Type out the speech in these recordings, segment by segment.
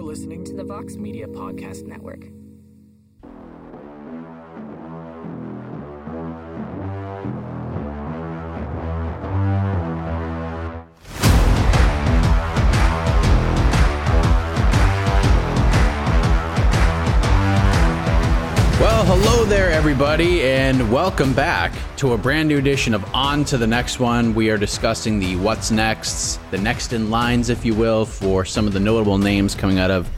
You're listening to the Vox Media Podcast Network. Well, hello there, everybody, and welcome back to a brand new edition of On to the Next One. We are discussing the what's next, the next in lines, if you will, for some of the notable names coming out of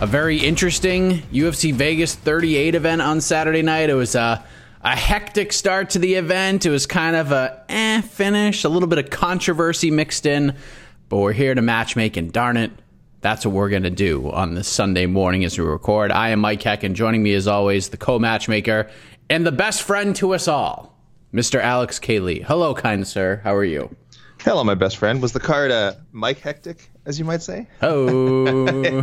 a very interesting UFC Vegas 38 event on Saturday night. It was a, a hectic start to the event. It was kind of a eh finish, a little bit of controversy mixed in, but we're here to matchmake, and darn it, that's what we're going to do on this Sunday morning as we record. I am Mike Heck, and joining me as always, the co matchmaker and the best friend to us all, Mr. Alex. Lee. Hello, kind sir. How are you? Hello, my best friend. Was the card uh, Mike Hectic, as you might say? Oh.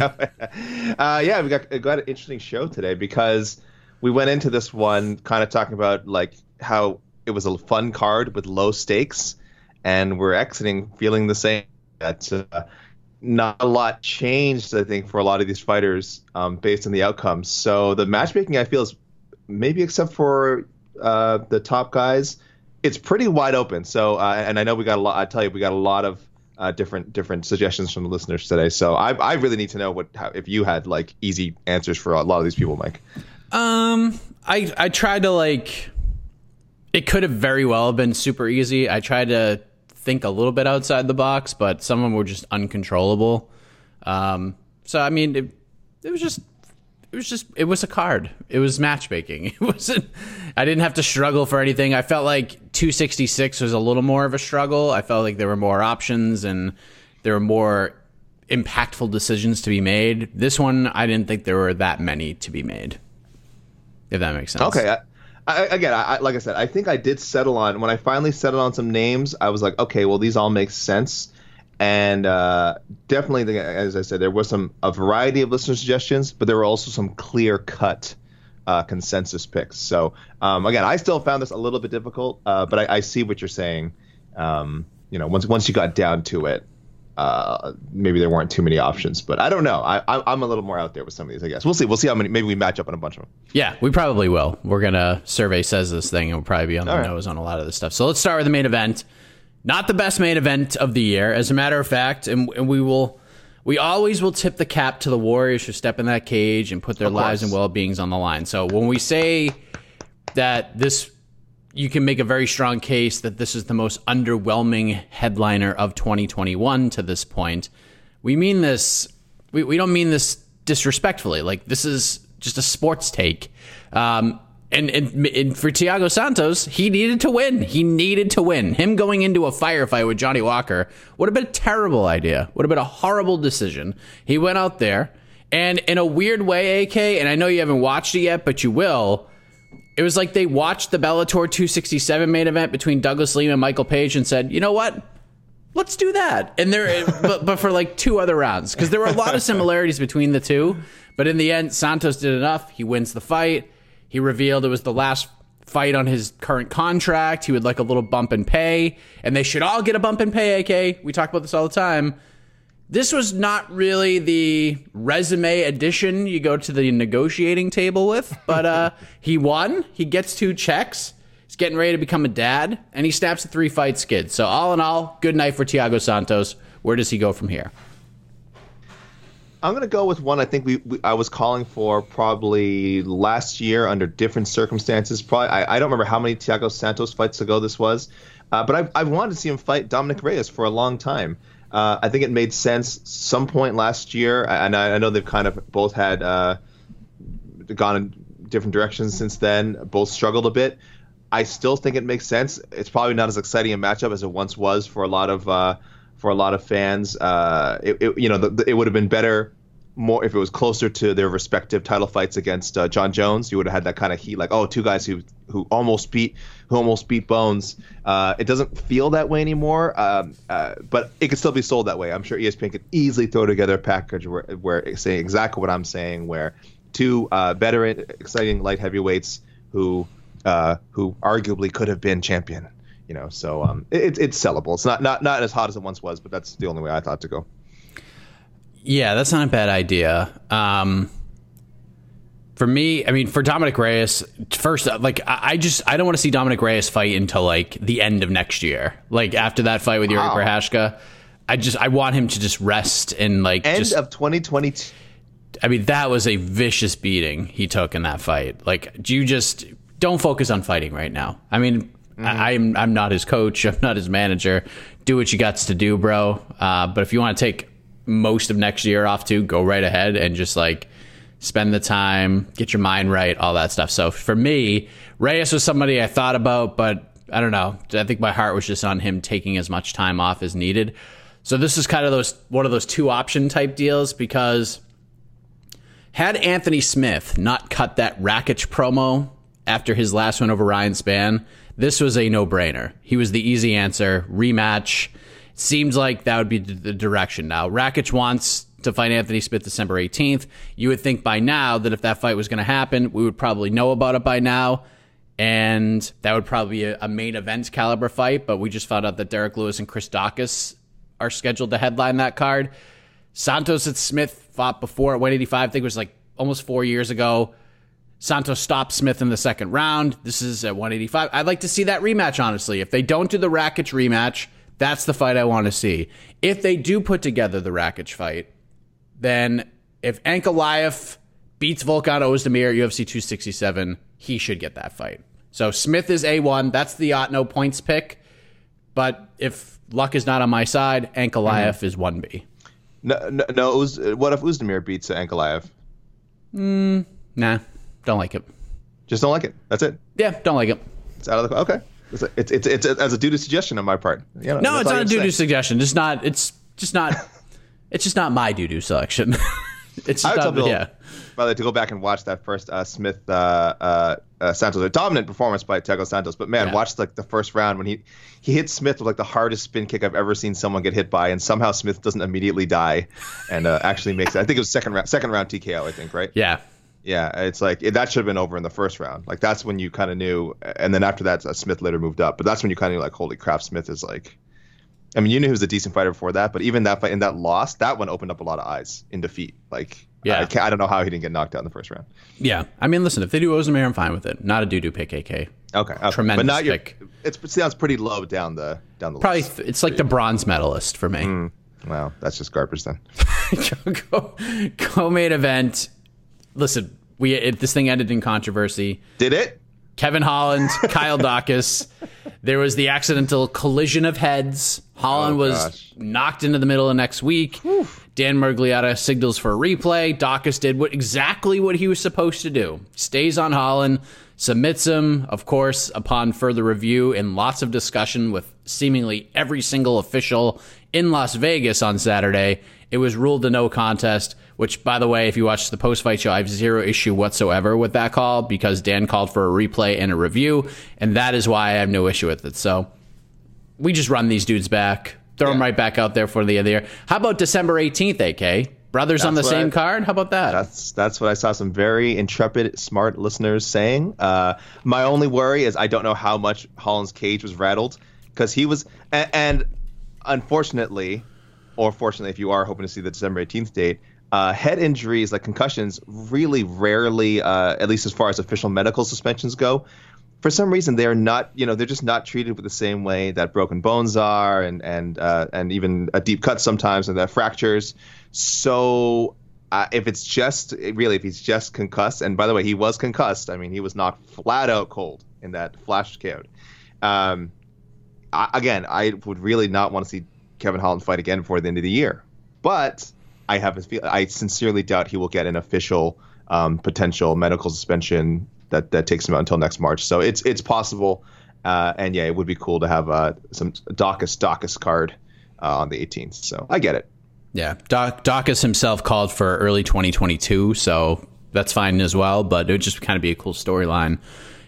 uh, yeah, we got, got an interesting show today because we went into this one kind of talking about like how it was a fun card with low stakes, and we're exiting feeling the same. That uh, not a lot changed, I think, for a lot of these fighters um, based on the outcomes. So the matchmaking, I feel, is maybe except for uh, the top guys, it's pretty wide open. So, uh, and I know we got a lot. I tell you, we got a lot of uh, different different suggestions from the listeners today. So I I really need to know what how, if you had like easy answers for a lot of these people, Mike. Um, I I tried to like. It could have very well been super easy. I tried to think a little bit outside the box, but some of them were just uncontrollable. Um, so I mean, it, it was just it was just it was a card. It was matchmaking. It wasn't. I didn't have to struggle for anything. I felt like 266 was a little more of a struggle. I felt like there were more options and there were more impactful decisions to be made. This one, I didn't think there were that many to be made. If that makes sense. Okay. I, I, again, I, like I said, I think I did settle on when I finally settled on some names. I was like, okay, well, these all make sense, and uh, definitely, as I said, there was some a variety of listener suggestions, but there were also some clear cut uh, consensus picks. So um, again, I still found this a little bit difficult, uh, but I, I, see what you're saying. Um, you know, once once you got down to it, uh, maybe there weren't too many options, but I don't know. I, am a little more out there with some of these, I guess. We'll see. We'll see how many. Maybe we match up on a bunch of them. Yeah, we probably will. We're gonna survey says this thing, and we'll probably be on the All nose on a lot of this stuff. So let's start with the main event. Not the best main event of the year, as a matter of fact, and, and we will. We always will tip the cap to the Warriors who step in that cage and put their lives and well beings on the line. So when we say that this you can make a very strong case that this is the most underwhelming headliner of 2021 to this point. We mean this, we, we don't mean this disrespectfully. Like, this is just a sports take. Um, and, and, and, for Thiago Santos, he needed to win. He needed to win. Him going into a firefight with Johnny Walker would have been a terrible idea, would have been a horrible decision. He went out there, and in a weird way, AK, and I know you haven't watched it yet, but you will it was like they watched the Bellator 267 main event between Douglas Lima and Michael Page and said, you know what? Let's do that. And there, but, but for like two other rounds, because there were a lot of similarities between the two. But in the end, Santos did enough. He wins the fight. He revealed it was the last fight on his current contract. He would like a little bump in pay, and they should all get a bump in pay, AK. We talk about this all the time. This was not really the resume addition you go to the negotiating table with, but uh, he won. He gets two checks. He's getting ready to become a dad, and he snaps a three fight skid. So, all in all, good night for Thiago Santos. Where does he go from here? I'm going to go with one I think we, we, I was calling for probably last year under different circumstances. Probably I, I don't remember how many Thiago Santos fights ago this was, uh, but I've, I've wanted to see him fight Dominick Reyes for a long time. Uh, I think it made sense some point last year, and I, I know they've kind of both had uh, gone in different directions since then. Both struggled a bit. I still think it makes sense. It's probably not as exciting a matchup as it once was for a lot of uh, for a lot of fans. Uh, it, it, you know, the, the, it would have been better more if it was closer to their respective title fights against uh, Jon Jones. You would have had that kind of heat, like oh, two guys who who almost beat who almost beat Bones. Uh, it doesn't feel that way anymore, um, uh, but it could still be sold that way. I'm sure ESPN could easily throw together a package where, where saying exactly what I'm saying, where two uh, veteran, exciting light heavyweights who uh, who arguably could have been champion. You know, so um, it, it's sellable. It's not, not not as hot as it once was, but that's the only way I thought to go. Yeah, that's not a bad idea. Um, for me, I mean, for Dominick Reyes, first, like, I just I don't want to see Dominick Reyes fight until like the end of next year. Like after that fight with wow. Yuri Prochazka, I just I want him to just rest and like end just, of 2022. I mean, that was a vicious beating he took in that fight. Like, you just don't focus on fighting right now. I mean, mm-hmm. I, am I'm, I'm not his coach. I'm not his manager. Do what you got to do, bro. Uh, but if you want to take most of next year off to, go right ahead and just like spend the time, get your mind right, all that stuff. So for me, Reyes was somebody I thought about, but I don't know. I think my heart was just on him taking as much time off as needed. So this is kind of those one of those two option type deals because had Anthony Smith not cut that Rakic promo after his last win over Ryan Spann, this was a no brainer. He was the easy answer. Rematch Seems like that would be the direction now. Rakic wants to fight Anthony Smith December 18th. You would think by now that if that fight was going to happen, we would probably know about it by now. And that would probably be a, main event caliber fight. But we just found out that Derrick Lewis and Chris Daukaus are scheduled to headline that card. Santos and Smith fought before at 185. I think it was like almost four years ago. Santos stopped Smith in the second round. This is at 185. I'd like to see that rematch, honestly. If they don't do the Rakic rematch, that's the fight I want to see. If they do put together the Rakic fight, then if Ankalaev beats Volkan Ozdemir at UFC 267, he should get that fight. So Smith is A1. That's the Otno points pick. But if luck is not on my side, Ankalaev mm-hmm. is 1B. No, no, no was, what if Ozdemir beats Ankalaev? Mm, nah, don't like it. Just don't like it. That's it. Yeah, don't like it. It's out of the okay. It's it's it's, it's, as a due to suggestion on my part. You know, no, it's not a due to suggestion. It's not. It's just not. it's just not my doo doo selection. it's just I not, people, yeah. By the way, to go back and watch that first uh, Smith uh, uh, uh, Santos, a dominant performance by Thiago Santos. But man, yeah. watch like the first round when he he hits Smith with like the hardest spin kick I've ever seen someone get hit by, and somehow Smith doesn't immediately die, and uh, actually makes it. I think it was second round, second round TKO. I think right. Yeah. Yeah, it's like that should have been over in the first round. Like that's when you kind of knew, and then after that, uh, Smith later moved up. But that's when you kind of like, holy crap, Smith is like. I mean, you knew he was a decent fighter before that, but even that fight and that loss, that one opened up a lot of eyes in defeat. Like, yeah, I, I don't know how he didn't get knocked out in the first round. Yeah, I mean, listen, if they do Ozdemir, I'm fine with it. Not a doo doo pick, AK. Okay, okay. tremendous but not pick. Your, it's, it sounds pretty low down the down the list. Probably list. it's like the bronze medalist for me. Mm, well, that's just garbage then. go, go main event. Listen, we it, this thing ended in controversy. Did it? Kevin Holland, Kyle Daukaus. There was the accidental collision of heads. Holland oh, was knocked into the middle of next week. Whew. Dan Miragliotta signals for a replay. Daukaus did what exactly what he was supposed to do. Stays on Holland, submits him, of course, upon further review and lots of discussion with seemingly every single official in Las Vegas on Saturday. It was ruled a no contest, which, by the way, if you watch the post fight show, I have zero issue whatsoever with that call because Dan called for a replay and a review, and that is why I have no issue with it. So we just run these dudes back, throw yeah. them right back out there for the end of the year. How about December 18th, AK? Brothers that's on the same I, card? How about that? That's that's what I saw some very intrepid, smart listeners saying. Uh, my only worry is I don't know how much Holland's cage was rattled because he was, and, and unfortunately, or fortunately, if you are hoping to see the December 18th date, uh, head injuries like concussions really rarely, uh, at least as far as official medical suspensions go, for some reason they're not, you know, they're just not treated with the same way that broken bones are, and and uh, and even a deep cut sometimes, and that fractures. So uh, if it's just really if he's just concussed, and by the way, he was concussed. I mean, he was knocked flat out cold in that flash count. Um, I, again, I would really not want to see Kevin Holland fight again before the end of the year. But I have a feel. I sincerely doubt he will get an official um, potential medical suspension that that takes him out until next March. So it's it's possible. Uh, and yeah, it would be cool to have uh, some Daukaus Daukaus card uh, on the 18th. So I get it. Yeah, Doc, Daukaus himself called for early 2022, so that's fine as well. But it would just kind of be a cool storyline.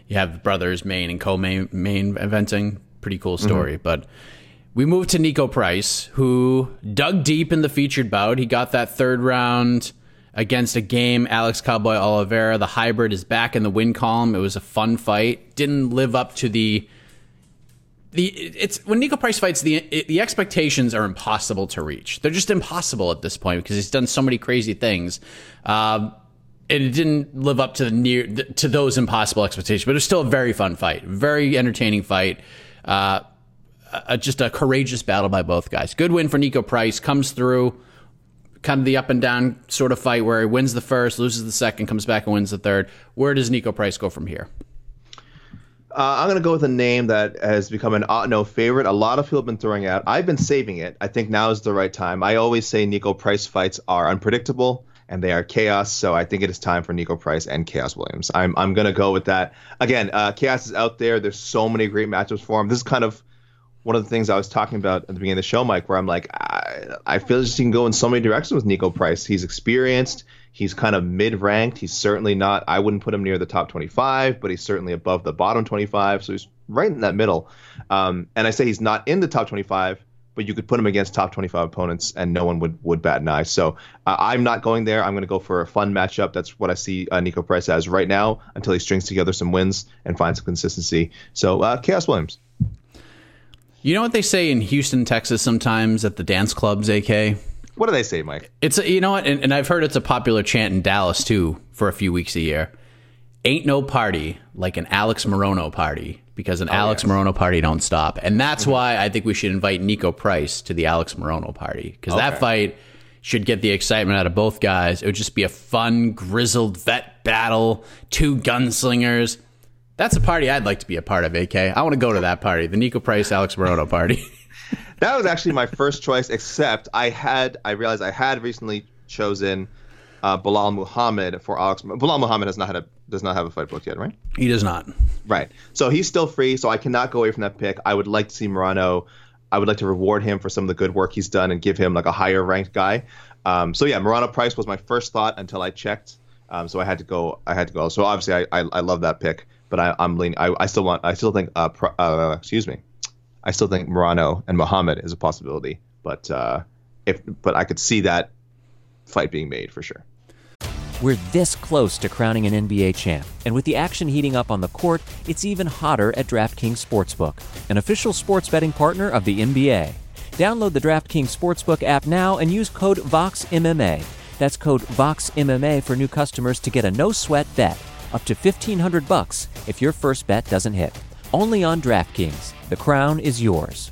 You have brothers main and co-main main eventing, pretty cool story. Mm-hmm. But we move to Niko Price, who dug deep in the featured bout. He got that third round against a game. Alex Cowboy Oliveira, the hybrid, is back in the win column. It was a fun fight. Didn't live up to the the it's when Niko Price fights the the expectations are impossible to reach. They're just impossible at this point because he's done so many crazy things. Um, and it didn't live up to the near to those impossible expectations, but it was still a very fun fight, very entertaining fight. Uh, just a courageous battle by both guys. Good win for Niko Price. Comes through kind of the up and down sort of fight where he wins the first, loses the second, comes back and wins the third. Where does Niko Price go from here? Uh, I'm going to go with a name that has become an uh, no favorite. A lot of people have been throwing out. I've been saving it. I think now is the right time. I always say Niko Price fights are unpredictable and they are chaos. So I think it is time for Nico Price and Khaos Williams. I'm I'm going to go with that. Again, uh, Khaos is out there. There's so many great matchups for him. This is kind of one of the things I was talking about at the beginning of the show, Mike, where I'm like, I, I feel just he can go in so many directions with Niko Price. He's experienced. He's kind of mid-ranked. He's certainly not. I wouldn't put him near the top 25, but he's certainly above the bottom 25. So he's right in that middle. Um, and I say he's not in the top 25, but you could put him against top 25 opponents, and no one would would bat an eye. So uh, I'm not going there. I'm going to go for a fun matchup. That's what I see uh, Niko Price as right now until he strings together some wins and finds some consistency. So uh, Khaos Williams. You know what they say in Houston, Texas, sometimes at the dance clubs, AK? What do they say, Mike? It's a, you know what, and, and I've heard it's a popular chant in Dallas too for a few weeks a year. Ain't no party like an Alex Morono party because an oh, Alex yes. Morono party don't stop, and that's mm-hmm. why I think we should invite Niko Price to the Alex Morono party because okay. that fight should get the excitement out of both guys. It would just be a fun, grizzled vet battle, two gunslingers that's a party I'd like to be a part of, AK. I want to go to that party, the Niko Price Alex Morono party. that was actually my first choice, except I had I realized I had recently chosen uh, Belal Muhammad for Alex. Belal Muhammad has not had a does not have a fight booked yet, right? He does not. Right. So he's still free. So I cannot go away from that pick. I would like to see Morono. I would like to reward him for some of the good work he's done and give him like a higher ranked guy. Um, so yeah, Morono Price was my first thought until I checked. Um, so I had to go. I had to go. So obviously I, I, I love that pick but I, am leaning. I, I, still want. I still think. Uh, pro, uh, excuse me. I still think Morono and Muhammad is a possibility, but uh, if but I could see that fight being made for sure. We're this close to crowning an NBA champ, and with the action heating up on the court, it's even hotter at DraftKings Sportsbook, an official sports betting partner of the NBA. Download the DraftKings Sportsbook app now and use code VOXMMA. That's code VOXMMA for new customers to get a no sweat bet up to 1500 bucks if your first bet doesn't hit. Only on DraftKings. The crown is yours.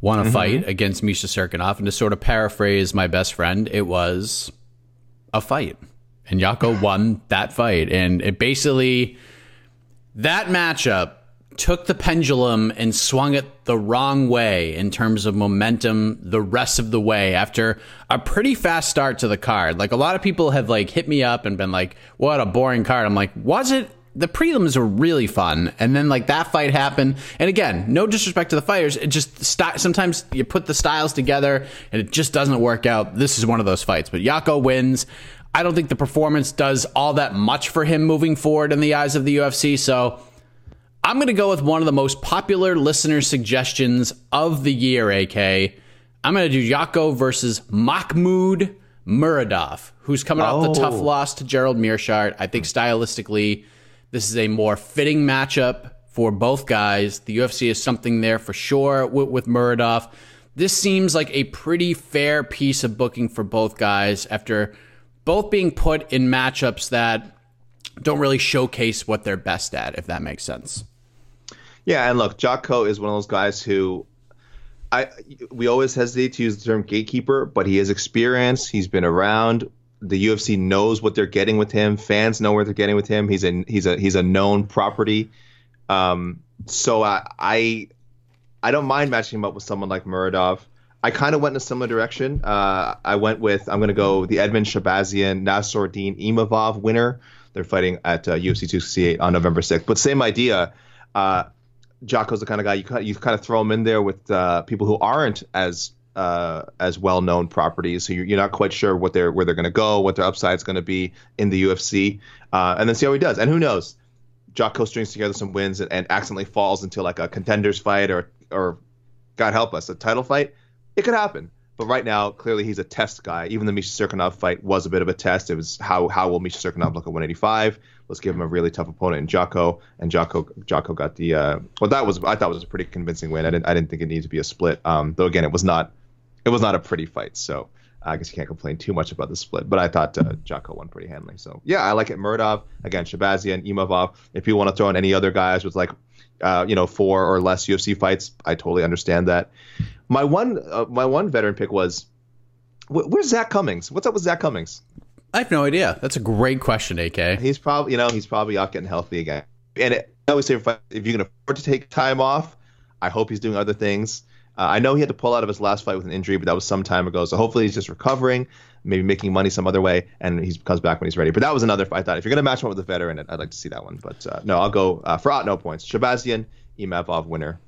won a mm-hmm. fight against Misha Cirkunov. And to sort of paraphrase my best friend, it was a fight. And Yako won that fight. And it basically, that matchup took the pendulum and swung it the wrong way in terms of momentum the rest of the way after a pretty fast start to the card. Like a lot of people have like hit me up and been like, "What a boring card." I'm like, "Was it the prelims were really fun, and then like that fight happened. And again, no disrespect to the fighters, it just st- sometimes you put the styles together and it just doesn't work out. This is one of those fights, but Jotko wins. I don't think the performance does all that much for him moving forward in the eyes of the UFC. So I'm going to go with one of the most popular listener suggestions of the year, AK. I'm going to do Jotko versus Mahmoud Muradov, who's coming oh. off the tough oh. loss to Gerald Meerschaert. I think stylistically, this is a more fitting matchup for both guys. The UFC is something there for sure with, with Muradov. This seems like a pretty fair piece of booking for both guys after both being put in matchups that don't really showcase what they're best at, if that makes sense. Yeah, and look, Jotko is one of those guys who I we always hesitate to use the term gatekeeper, but he has experience. He's been around. The UFC knows what they're getting with him. Fans know what they're getting with him. He's a he's a he's a known property. Um, so I, I I don't mind matching him up with someone like Muradov. I kind of went in a similar direction. Uh, I went with I'm going to go the Edmen Shahbazyan Nassourdine Imavov winner. They're fighting at uh, UFC 268 on November 6th. But same idea. Uh, Jotko's the kind of guy you kind of, you kind of throw him in there with uh, people who aren't as uh, as well known properties. So you're, you're, not quite sure what they're where they're going to go, what their upside is going to be in the UFC, uh, and then see how he does. And who knows? Jocko strings together some wins and, and accidentally falls into like a contenders fight or or God help us, a title fight. It could happen. But right now, clearly he's a test guy. Even the Misha Cirkunov fight was a bit of a test. It was how how will Misha Cirkunov look at 185? Let's give him a really tough opponent in Jocko, and Jocko Jotko got the uh, well that was I thought was a pretty convincing win. I didn't I didn't think it needed to be a split. Um, though again, it was not it was not a pretty fight. So I guess you can't complain too much about the split. But I thought uh, Jotko won pretty handily. So yeah, I like it. Muradov again, Shahbazyan, Imavov. If you want to throw in any other guys with like uh, you know four or less UFC fights, I totally understand that. My one uh, my one veteran pick was where's Zach Cummings? What's up with Zach Cummings? I have no idea. That's a great question, AK. He's probably you know he's probably out getting healthy again. And it, I always say if, if you can afford to take time off, I hope he's doing other things. Uh, I know he had to pull out of his last fight with an injury, but that was some time ago. So hopefully he's just recovering, maybe making money some other way, and he comes back when he's ready. But that was another. Fight. I thought if you're going to match one with a veteran, I'd like to see that one. But uh, no, I'll go uh, for out no points. Shahbazyan, Imavov winner,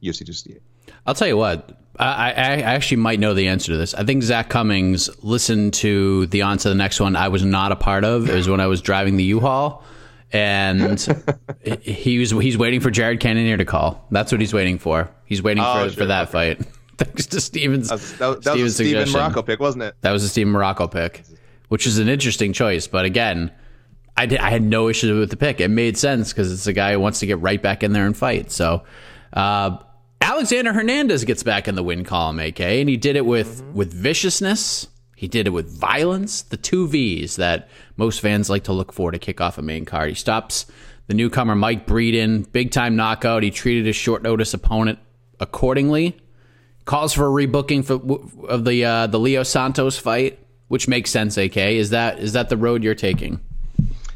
UFC 268. I'll tell you what. I, I, actually might know the answer to this. I think Zach Cummings listened to the on to the next one. I was not a part of. It was when I was driving the U-Haul, and he was he's waiting for Jared Cannonier to call. That's what he's waiting for. He's waiting oh, for, sure. for that fight. Thanks to Steven's. That was, that, that was a Steven Morocco pick, wasn't it? That was a Steven Morocco pick, which is an interesting choice. But again, I did, I had no issue with the pick. It made sense because it's a guy who wants to get right back in there and fight. So. Uh, Alexander Hernandez gets back in the win column, AK, and he did it with mm-hmm. with viciousness. He did it with violence, the two V's that most fans like to look for to kick off a main card. He stops the newcomer Mike Breeden, big time knockout. He treated his short notice opponent accordingly. Calls for a rebooking for, of the uh, the Leo Santos fight, which makes sense. AK is that is that the road you're taking?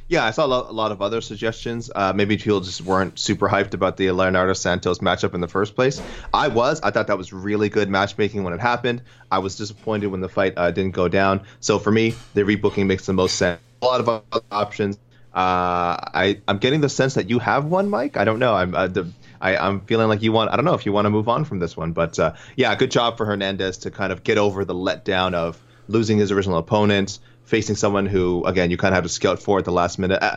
Yeah, I saw a lot of other suggestions. Uh, maybe people just weren't super hyped about the Leonardo Santos matchup in the first place. I was. I thought that was really good matchmaking when it happened. I was disappointed when the fight uh, didn't go down. So for me, the rebooking makes the most sense. A lot of other options. Uh, I I'm getting the sense that you have one, Mike. I don't know. I'm uh, the, I, I'm feeling like you want. I don't know if you want to move on from this one, but uh, yeah, good job for Hernandez to kind of get over the letdown of losing his original opponent facing someone who, again, you kind of have to scout for at the last minute. Uh,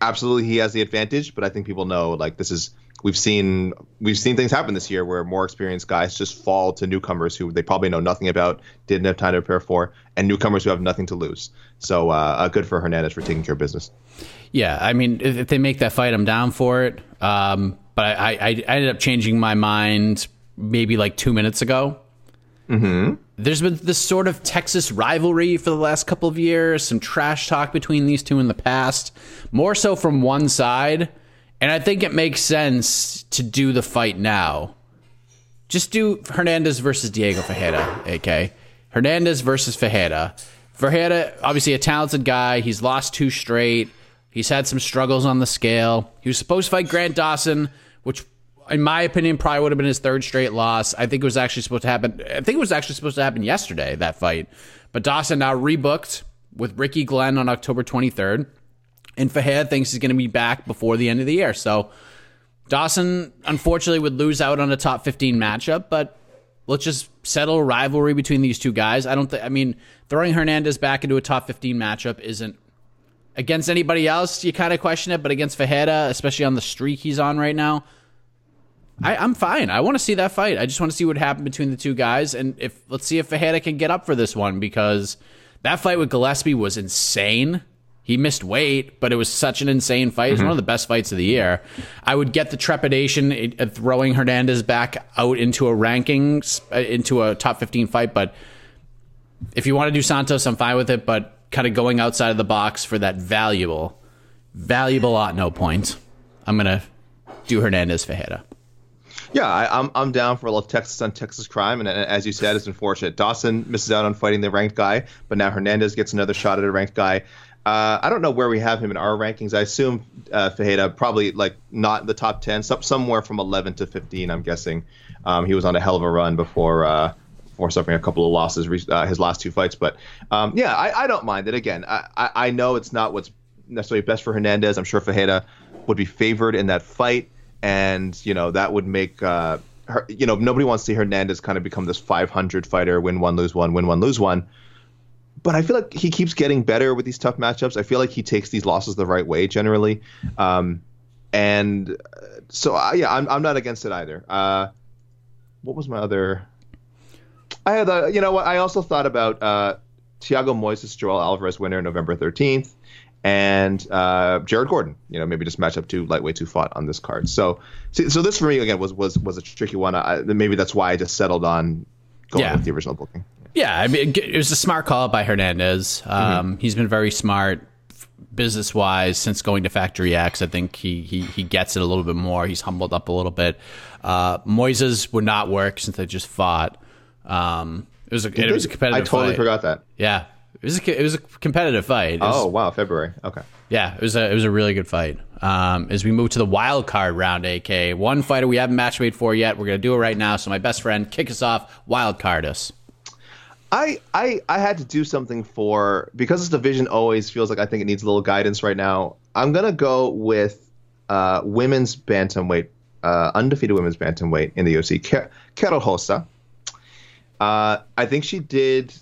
absolutely, he has the advantage, but I think people know like this is we've seen we've seen things happen this year where more experienced guys just fall to newcomers who they probably know nothing about, didn't have time to prepare for, and newcomers who have nothing to lose. So uh, uh, good for Hernandez for taking care of business. Yeah, I mean, if they make that fight, I'm down for it. Um, but I, I, I ended up changing my mind maybe like two minutes ago. Mm-hmm there's been this sort of Texas rivalry for the last couple of years, some trash talk between these two in the past, more so from one side. And I think it makes sense to do the fight now. Just do Hernandez versus Diego Ferreira, AK. Hernandez versus Ferreira. Ferreira, obviously a talented guy. He's lost two straight. He's had some struggles on the scale. He was supposed to fight Grant Dawson, which in my opinion, probably would have been his third straight loss. I think it was actually supposed to happen. I think it was actually supposed to happen yesterday, that fight. But Dawson now rebooked with Ricky Glenn on October 23rd. And Fahad thinks he's going to be back before the end of the year. So Dawson, unfortunately, would lose out on a top 15 matchup, but let's just settle a rivalry between these two guys. I don't think, I mean, throwing Hernandez back into a top 15 matchup isn't against anybody else. You kind of question it, but against Fajeda, especially on the streak he's on right now, I, am fine. I want to see that fight. I just want to see what happened between the two guys, and if let's see if Fajeda can get up for this one because that fight with Gillespie was insane. He missed weight, but it was such an insane fight. It's mm-hmm. one of the best fights of the year. I would get the trepidation of throwing Hernandez back out into a rankings, uh, into a top 15 fight. But if you want to do Santos, I'm fine with it. But kind of going outside of the box for that valuable, valuable at no point, I'm going to do Hernandez Fajeda. Yeah, I, am I'm, I'm down for a little Texas on Texas crime, and, and, as you said, it's unfortunate. Dawson misses out on fighting the ranked guy, but now Hernandez gets another shot at a ranked guy. Uh, I don't know where we have him in our rankings. I assume uh, Fajeda probably like not in the top ten, some, somewhere from 11 to 15. I'm guessing. Um, he was on a hell of a run before uh, before suffering a couple of losses uh, his last two fights. But um, yeah, I, I, don't mind it. Again, I, I, I know it's not what's necessarily best for Hernandez. I'm sure Fajeda would be favored in that fight and you know that would make uh, her, you know nobody wants to see Hernandez kind of become this 500 fighter, win one, lose one, win one, lose one. But I feel like he keeps getting better with these tough matchups. I feel like he takes these losses the right way generally, um, and uh, so uh, yeah, I'm I'm not against it either. Uh, what was my other? I had a, you know what I also thought about uh, Thiago Moises, Joel Alvarez winner November 13th and uh, Jared Gordon. You know, maybe just match up two lightweights who fought on this card. So, so this for me again was was was a tricky one. I, maybe that's why I just settled on going yeah. with the original booking. Yeah, I mean, it was a smart call by Hernandez. Um, mm-hmm. He's been very smart business wise since going to Factory X. I think he he he gets it a little bit more. He's humbled up a little bit. Uh, Moises would not work since they just fought. Um, it was a, it, was a competitive. I totally fight. forgot that. Yeah, it was a, it was a competitive fight. Was, oh wow, February. Okay. Yeah, it was a it was a really good fight. Um, as we move to the wild card round, AK one fighter we haven't match made for yet. We're gonna do it right now. So my best friend, kick us off. Wild card us. I, I I had to do something for because this division always feels like I think it needs a little guidance right now. I'm gonna go with uh, women's bantamweight, uh, undefeated women's bantamweight in the UFC, Karol Rosa. Uh, I think she did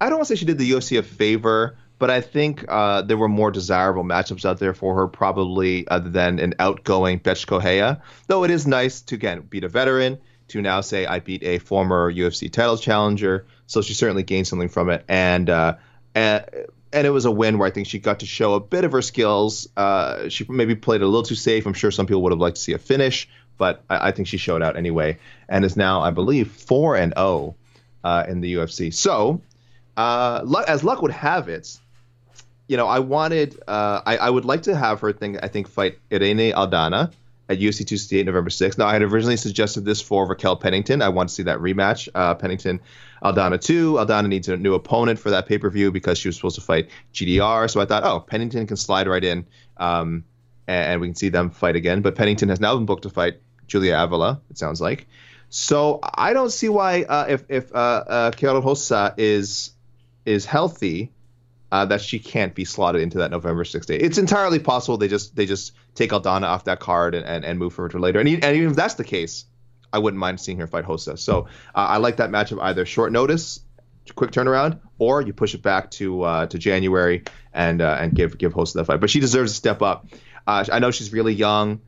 I don't want to say she did the UFC a favor, but I think uh, there were more desirable matchups out there for her, probably other than an outgoing Bethe Correia. Though it is nice to again beat a veteran, to now say I beat a former UFC title challenger, so she certainly gained something from it, and uh, and, and it was a win where I think she got to show a bit of her skills. Uh, she maybe played a little too safe. I'm sure some people would have liked to see a finish, but I, I think she showed out anyway, and is now I believe four and zero oh, uh, in the UFC. So Uh, luck, as luck would have it, you know, I wanted, uh, I, I would like to have her think, I think, fight Irene Aldana at UFC 268 November 6th. Now, I had originally suggested this for Raquel Pennington. I want to see that rematch. Uh, Pennington, Aldana 2. Aldana needs a new opponent for that pay per view because she was supposed to fight GDR. So I thought, oh, Pennington can slide right in um, and, and, we can see them fight again. But Pennington has now been booked to fight Julia Avila, it sounds like. So I don't see why, uh, if, if uh, uh, Rosa is, is healthy, uh, that she can't be slotted into that November 6th date. It's entirely possible they just they just take Aldana off that card and, and, and move her to later. And, and, even if that's the case, I wouldn't mind seeing her fight Rosa. So uh, I like that matchup either short notice, quick turnaround, or you push it back to uh, to January and uh, and give give Rosa that fight. But she deserves to step up. Uh, I know she's really young.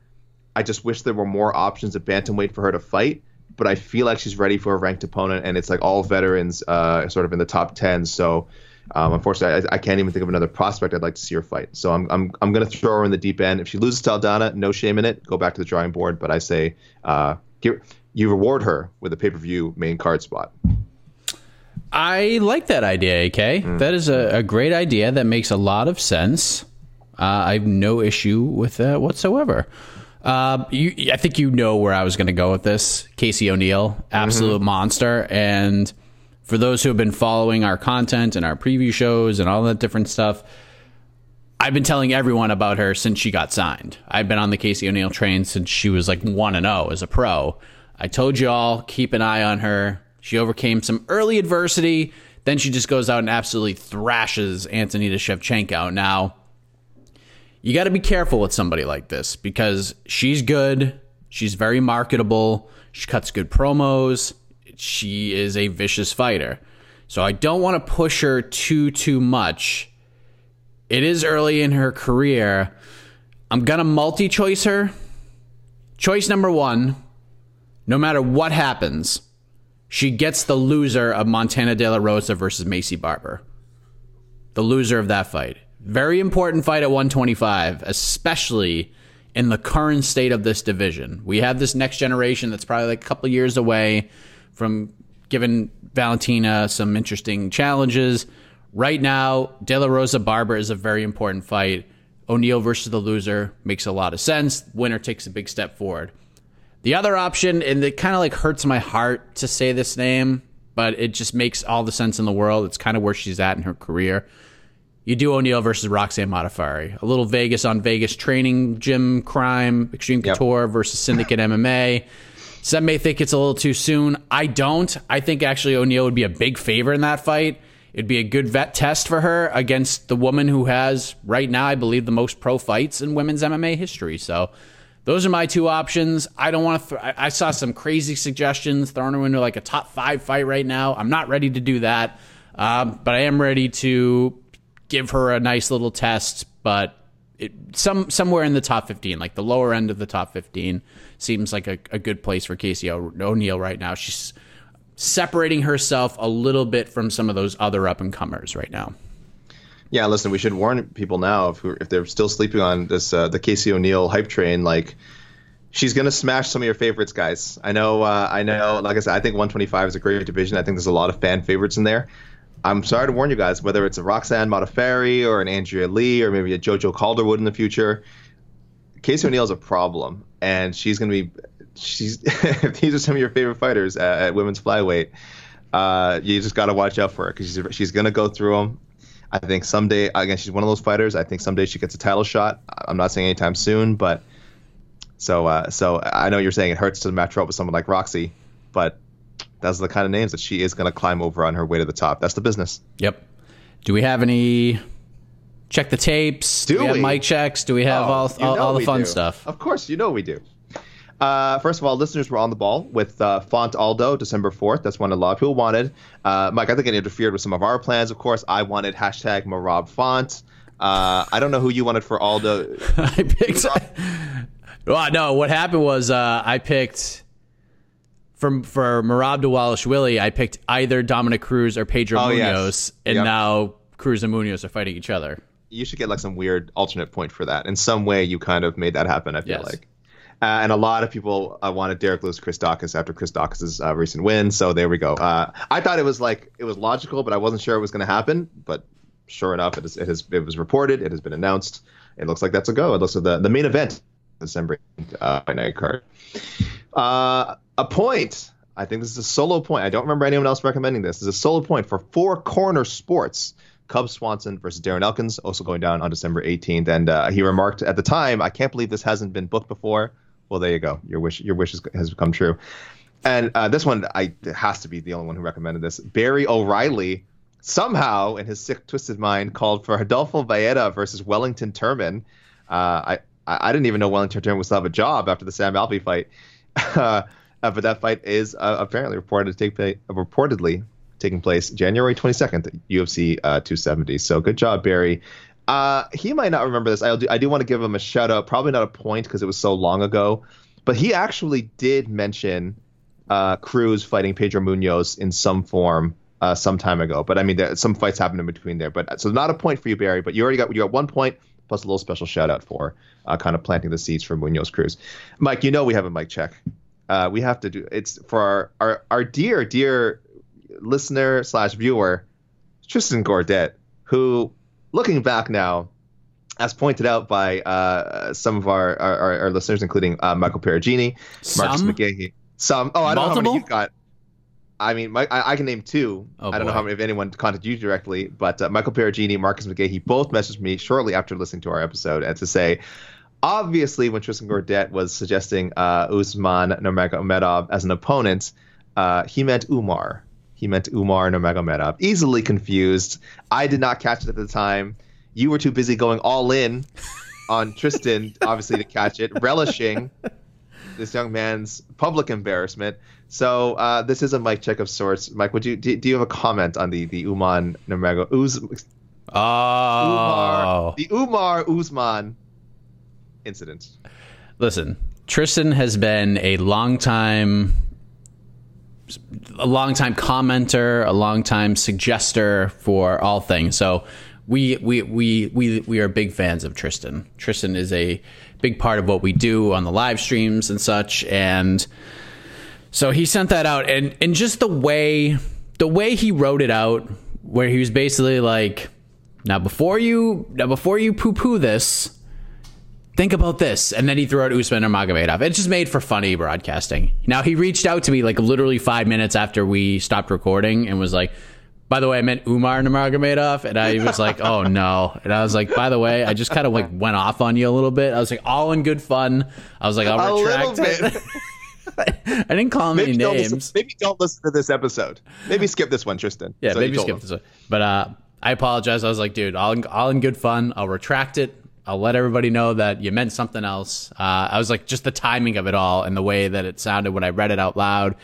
I just wish there were more options at bantamweight for her to fight. But I feel like she's ready for a ranked opponent, and it's like all veterans, uh, sort of in the top ten. So um, unfortunately, I, I, can't even think of another prospect I'd like to see her fight. So I'm I'm I'm going to throw her in the deep end. If she loses to Aldana, no shame in it. Go back to the drawing board. But I say, uh, give, you reward her with a pay per view main card spot. I like that idea, AK. Mm. That is a, a, great idea. That makes a lot of sense. Uh, I have no issue with that whatsoever. Uh, you, I think you know where I was going to go with this. Casey O'Neill, absolute mm-hmm. monster, and for those who have been following our content and our preview shows and all that different stuff, I've been telling everyone about her since she got signed. I've been on the Casey O'Neill train since she was like 1 and 0 as a pro. I told you all, keep an eye on her. She overcame some early adversity. Then she just goes out and absolutely thrashes Antonina Shevchenko. Now, you got to be careful with somebody like this because she's good. She's very marketable. She cuts good promos she is a vicious fighter. So I don't want to push her too too much. It is early in her career. I'm going to multi-choice her. Choice number 1, no matter what happens, she gets the loser of Montana De La Rosa versus Macy Barber. The loser of that fight. Very important fight at 125, especially in the current state of this division. We have this next generation that's probably like a couple years away from giving Valentina some interesting challenges. Right now, De La Rosa Barber is a very important fight. O'Neill versus the loser makes a lot of sense. Winner takes a big step forward. The other option, and it kind of like hurts my heart to say this name, but it just makes all the sense in the world. It's kind of where she's at in her career. You do O'Neill versus Roxanne Modafferi. A little Vegas on Vegas training gym crime, Extreme Couture yep. versus Syndicate MMA. Some may think it's a little too soon. I don't. I think actually O'Neill would be a big favor in that fight. It'd be a good vet test for her against the woman who has, right now, I believe, the most pro fights in women's MMA history. So those are my two options. I don't want to. Th- I saw some crazy suggestions throwing her into like a top five fight right now. I'm not ready to do that, um, but I am ready to give her a nice little test. But it, some somewhere in the top 15, like the lower end of the top 15 seems like a, a good place for Casey O'Neill right now. She's separating herself a little bit from some of those other up and comers right now. Yeah, listen, we should warn people now if, if they're still sleeping on this uh, the Casey O'Neill hype train. Like, she's gonna smash some of your favorites, guys. I know, uh, I know. Like I said, I think 125 is a great division. I think there's a lot of fan favorites in there. I'm sorry to warn you guys, whether it's a Roxanne Modafferi or an Andrea Lee or maybe a JoJo Calderwood in the future, Casey O'Neill is a problem, and she's going to be. She's these are some of your favorite fighters at, at women's flyweight. Uh, you just got to watch out for her because she's she's going to go through them. I think someday again she's one of those fighters. I think someday she gets a title shot. I'm not saying anytime soon, but so uh, so I know you're saying it hurts to match up with someone like Roxy, but those are the kind of names that she is going to climb over on her way to the top. That's the business. Yep. Do we have any check the tapes? Do, do we, we, have mic checks? Do we have oh, all all, all the fun do. stuff? Of course, you know we do. Uh, first of all, listeners were on the ball with uh, Font Aldo, December 4th. That's one a lot of people wanted. Uh, Mike, I think it interfered with some of our plans, of course. I wanted hashtag Merab Font. Uh, I don't know who you wanted for Aldo. I picked. well, no, what happened was uh, I picked. For, for Merab Dvalishvili, I picked either Dominick Cruz or Pedro oh, Munhoz, yes. and yep. now Cruz and Munhoz are fighting each other you should get like some weird alternate point for that. In some way, you kind of made that happen. I feel yes. like. Uh, and a lot of people uh, wanted Derrick Lewis, Chris Daukaus after Chris Daukaus's uh, recent win. So there we go. Uh, I thought it was like it was logical, but I wasn't sure it was going to happen. But sure enough, it, is, it has it was reported. It has been announced. It looks like that's a go. It looks like the, the main event, December uh, night card. Uh, a point. I think this is a solo point. I don't remember anyone else recommending this. This is a solo point for Four Corner Sports. Cub Swanson versus Darren Elkins, also going down on December 18th. And uh, he remarked at the time, "I can't believe this hasn't been booked before." Well, there you go. Your wish, your wish has come true. And uh, this one, I has to be the only one who recommended this. Barry O'Reilly somehow, in his sick, twisted mind, called for Rodolfo Vieira versus Wellington Turman. Uh, I I didn't even know Wellington Turman was still have a job after the Sam Alvey fight. uh, but that fight is uh, apparently reported to take place, reportedly taking place January 22nd, UFC uh, 270. So good job, Barry. Uh, he might not remember this. I do, I do want to give him a shout out. Probably not a point because it was so long ago, but he actually did mention uh, Cruz fighting Pedro Munhoz in some form uh, some time ago. But I mean, there, some fights happened in between there. But so not a point for you, Barry. But you already got you got one point plus a little special shout out for uh, kind of planting the seeds for Munhoz Cruz. Mike, you know we have a mic check. Uh, we have to do it's for our our, our dear dear listener slash viewer Tristan Gordet, who looking back now, as pointed out by uh, some of our, our, our listeners, including uh, Michael Perugini, Marcus McGahee. Some. Oh, I don't Multiple? know how many you've got. I mean, my, I, I, can name two. Oh, I don't boy. know how many if anyone contacted you directly, but uh, Michael Perugini, Marcus McGahee both messaged me shortly after listening to our episode and to say, obviously, when Tristan Gordet was suggesting uh, Usman Nurmagomedov as an opponent, uh, he meant Umar. He meant Umar Nurmagomedov. Easily confused. I did not catch it at the time. You were too busy going all in on Tristan, obviously, to catch it, relishing this young man's public embarrassment. So uh, this is a mic check of sorts. Mike, would you do, do you have a comment on the the Uman Nurmago Uz? Oh, Umar, the Umar Usman incident. Listen, Tristan has been a long time a long time commenter, a long time suggester for all things. So we we we we we are big fans of Tristan. Tristan is a big part of what we do on the live streams and such and so he sent that out and and just the way the way he wrote it out where he was basically like now before you now before you poo poo this think about this. And then he threw out Usman Nurmagomedov. It's just made for funny broadcasting. Now he reached out to me like literally five minutes after we stopped recording and was like, by the way, I meant Umar Nurmagomedov, and I was like, "Oh no!" And I was like, "By the way, I just kind of like went off on you a little bit." I was like, "All in good fun." I was like, "I'll a retract it." I didn't call him maybe any names. Listen, maybe don't listen to this episode. Maybe skip this one, Tristan. Yeah, so maybe skip him. this one. But uh, I apologize. I was like, dude, all in, all in good fun. I'll retract it. I'll let everybody know that you meant something else. Uh, I was like, just the timing of it all and the way that it sounded when I read it out loud.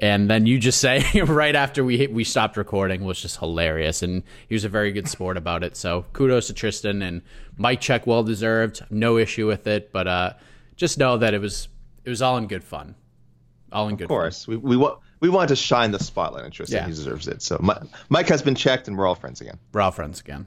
And then you just say right after we we stopped recording was just hilarious, and he was a very good sport about it. So kudos to Tristan and Mike check, well deserved. No issue with it, but uh, just know that it was it was all in good fun, all in good. Of course, fun. we we want we want to shine the spotlight on Tristan. Yeah. He deserves it. So Mike has been checked, and we're all friends again. We're all friends again.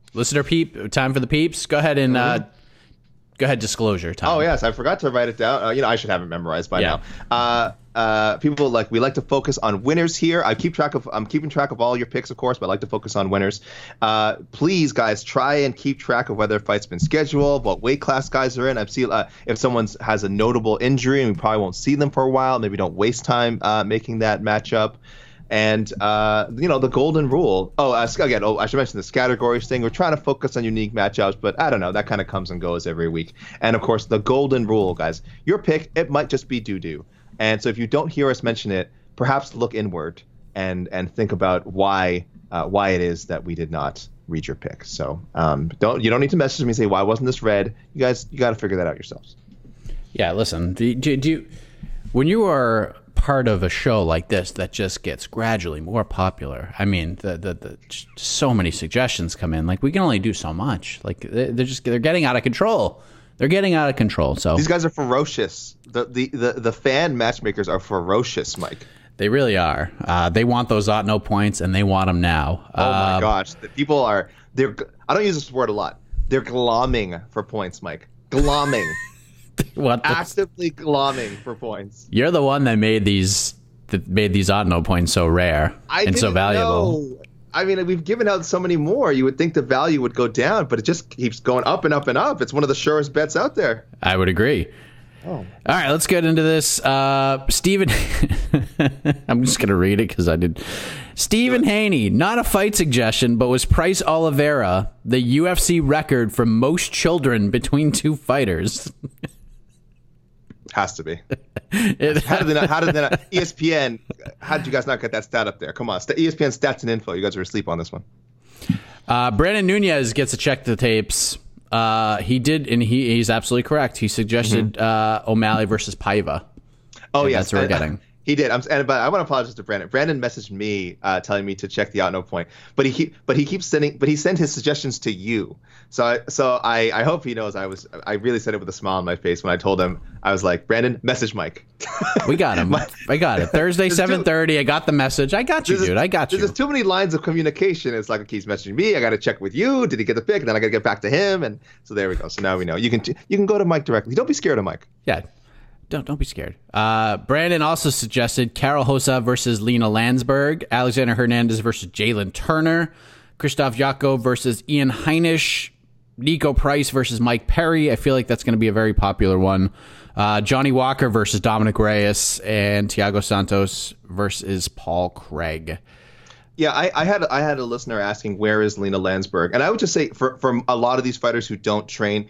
Listener peep, time for the peeps. Go ahead and uh, go ahead. Disclosure time. Oh yes, I forgot to write it down. Uh, you know, I should have it memorized by Yeah. now. Uh, uh, people like we like to focus on winners here. I keep track of I'm keeping track of all your picks, of course, but I like to focus on winners. Uh, please, guys, try and keep track of whether a fight's been scheduled, what weight class guys are in. I've seen uh, if someone has a notable injury and we probably won't see them for a while. Maybe don't waste time uh, making that matchup. And uh, you know the golden rule. Oh, uh, again, oh, I should mention this categories thing. We're trying to focus on unique matchups, but I don't know. That kind of comes and goes every week. And of course, the golden rule, guys. Your pick, it might just be doo doo. And so if you don't hear us mention it, perhaps look inward and and think about why uh, why it is that we did not read your pick. So um, don't you don't need to message me and say why wasn't this read. You guys, you got to figure that out yourselves. Yeah, listen. Do, do, do you, when you are part of a show like this that just gets gradually more popular, I mean, the, the, the so many suggestions come in. Like we can only do so much. Like they- they're just they're getting out of control. They're getting out of control. So These guys are ferocious. The the the, the fan matchmakers are ferocious, Mike. they really are. Uh, they want those no points, and they want them now. Oh my Uh, gosh, the people are they're. I don't use this word a lot. They're glomming for points, Mike. Glomming, what the- actively glomming for points. You're the one that made these that made these no points so rare I and so valuable. know. I mean, we've given out so many more. You would think the value would go down, but it just keeps going up and up and up. It's one of the surest bets out there. I would agree. Oh. All right, let's get into this. Uh, Stephen, I'm just going to read it because I did. Stephen Haney, not a fight suggestion, but was Price Oliveira the UFC record for most children between two fighters? Has to be. It- How did they not? How did they not? ESPN. How did you guys not get that stat up there? Come on, ESPN stats and info. You guys were asleep on this one. Uh, Brandon Nunez gets a check the tapes. Uh, he did, and he, he's absolutely correct. He suggested uh, O'Malley versus Paiva. Oh Yeah, yes, that's what we're getting. He did. I'm, and, but I want to apologize to Brandon. Brandon messaged me uh, telling me to check the out no point, but he keep, but he keeps sending, but he sent his suggestions to you. So I, so I, I hope he knows I was. I really said it with a smile on my face when I told him I was like, Brandon, message Mike. We got him. I got it. Thursday, There's seven thirty. I got the message. I got you, There's- dude. I got There's you. just too many lines of communication. It's like okay, he's messaging me. I got to check with you. Did he get the pick? And then I got to get back to him. And so there we go. So now we know. You can you can go to Mike directly. Don't be scared of Mike. Yeah. Don't don't be scared. Uh, Brandon also suggested Carol Hosa versus Lina Länsberg, Alexander Hernandez versus Jalen Turner, Krzysztof Jotko versus Ian Heinisch, Niko Price versus Mike Perry. I feel like that's going to be a very popular one. Uh, Johnny Walker versus Dominick Reyes, and Thiago Santos versus Paul Craig. Yeah, I, I had I had a listener asking where is Lina Länsberg, and I would just say for for a lot of these fighters who don't train,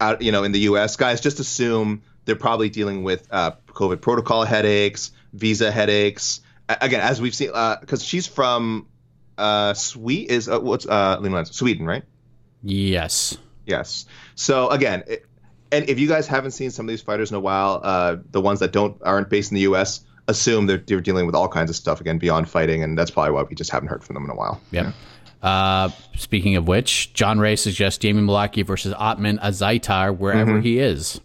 out you know in the U.S. guys, just assume they're probably dealing with uh, COVID protocol headaches, visa headaches. Again, as we've seen, because she's from uh, Sweden is uh, what's uh, Sweden, right? Yes. Yes. So again, it, and if you guys haven't seen some of these fighters in a while, uh, the ones that don't aren't based in the U.S. assume they're, they're dealing with all kinds of stuff again beyond fighting, and that's probably why we just haven't heard from them in a while. Yep. Uh, speaking of which, John Ray suggests Jamie Mullarkey versus Otman Azaitar wherever he is.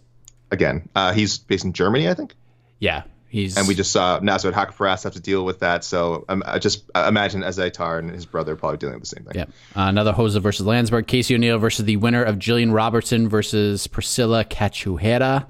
Again, uh, he's based in Germany, I think, Yeah, he's and we just saw Nasrat Haqparast have to deal with that. So um, I just uh, imagine Azaitar and his brother probably dealing with the same thing. Yep. Uh, another Hosa versus Länsberg. Casey O'Neill versus the winner of Jillian Robertson versus Priscila Cachoeira.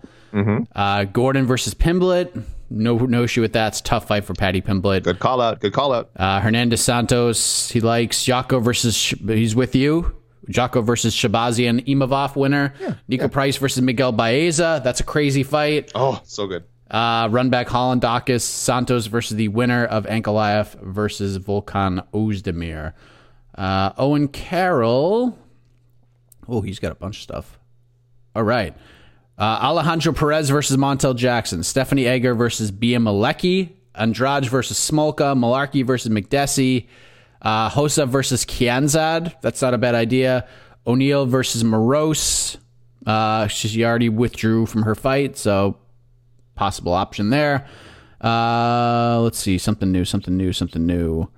Uh, Gordon versus Pimblett. No, no issue with that. It's a tough fight for Paddy Pimblett. Good call out. Good call out. Uh, Hernandez Santos. He likes Jotko versus. He's with you. Jotko versus Shahbazyan Imavov winner. Yeah, Niko Price versus Miguel Baeza. That's a crazy fight. Oh, so good. Uh, run back Holland Daukaus Santos versus the winner of Ankalaev versus Volkan Ozdemir. Uh, Owen Carroll. Oh, he's got a bunch of stuff. All right. Uh, Alejandro Perez versus Montel Jackson. Stephanie Egger versus Bea Malecki. Andrade versus Smolka. Mullarkey versus McDessie. Uh, Hosa versus Kianzad. That's not a bad idea. O'Neill versus Moroz. Uh, she already withdrew from her fight, so possible option there. Uh, let's see, something new, something new, something new.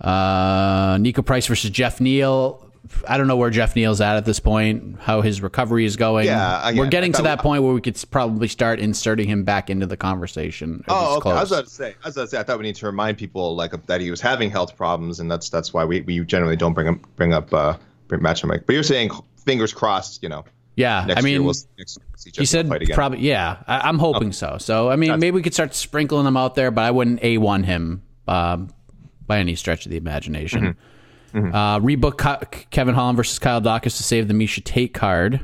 Uh, Niko Price versus Jeff Neal. I don't know where Jeff Neal's at at this point, how his recovery is going. Yeah, again, we're getting to that point where we could probably start inserting him back into the conversation. Oh, okay. I was close. about to say. I was about to say. I thought we need to remind people like that he was having health problems, and that's that's why we, we generally don't bring up bring up uh, match him. But you're saying fingers crossed, you know. Yeah, Next I mean, year we'll he said probably. Yeah, I, am hoping okay. so. So I mean, That's maybe we could start sprinkling them out there, but I wouldn't a one him um, by any stretch of the imagination. Mm-hmm. Mm-hmm. Uh, rebook Kevin Holland versus Kyle Daukaus to save the Miesha Tate card.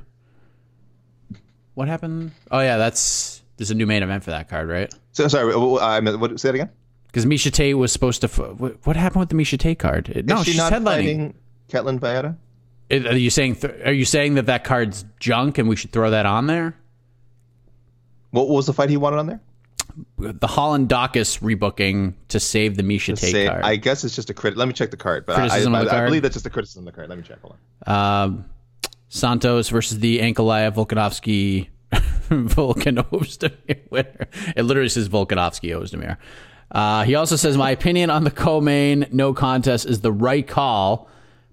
What happened? Oh yeah, that's there's a new main event for that card, right? So sorry, what, what say it again? Because Miesha Tate was supposed to. What, what happened with the Miesha Tate card? No, she she's not headlining. fighting Ketlen Vieira? Are you saying th- are you saying that that card's junk and we should throw that on there? What was the fight he wanted on there? The Holland Daukaus rebooking to save the Miesha Tate save, card. I guess it's just a crit. Let me check the card. But criticism I, I, of the card? I believe that's just a criticism of the card. Let me check. Hold on. Um, Santos versus the Ankalaev Volkanovski Volkan Ozdemir winner. It literally says Volkanovski Ozdemir. Uh, he also says, My opinion on the co main no contest is the right call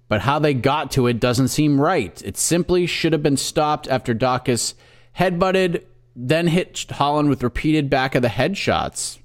but how they got to it doesn't seem right. It simply should have been stopped after Daukaus headbutted, then hit Holland with repeated back of the head shots.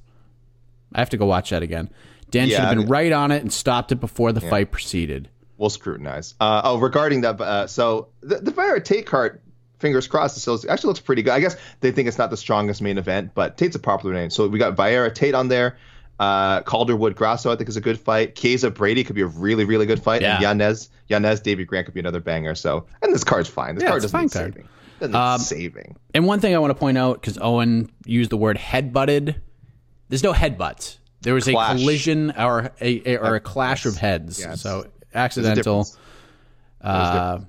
I have to go watch that again. Dan yeah, should have been right on it and stopped it before the yeah. fight proceeded. We'll scrutinize. Uh, oh, regarding that, uh, so the, the Vieira Tate card, fingers crossed, it still actually looks pretty good. I guess they think it's not the strongest main event, but Tate's a popular name. So we got Vieira Tate on there. Uh, Calderwood Grasso, I think, is a good fight. Chiesa Brady could be a really, really good fight. Yeah. And Yanez, Yanez Davey Grant could be another banger. So, and this card's fine. This yeah, card doesn't need saving. Um, saving. And one thing I want to point out, because Owen used the word headbutted, there's no headbutts. There was clash. a collision or a, a or a clash of heads. Yes. So accidental. Uh,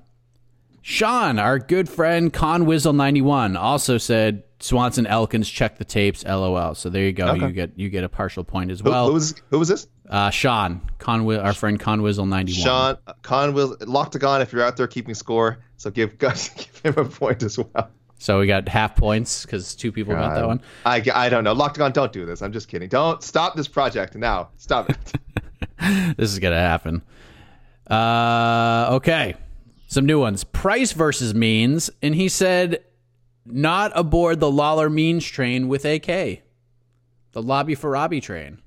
Sean, our good friend Con Wizzle 91 also said Swanson Elkins check the tapes. LOL. So there you go. Okay. You get you get a partial point as well. Who, who was who was this? Uh, Sean Conwi- our friend Conwizzle ninety one. Sean Conwizzle Loctagon. If you're out there keeping score, so give Gus give him a point as well. So we got half points because two people God. got that one. I, I don't know. Loctagon, don't do this. I'm just kidding. Don't stop this project now. Stop it. this is gonna happen. Uh, okay. Some new ones. Price versus Means, and he said not aboard the Lawler Means train with AK. The Lobby for Robbie train.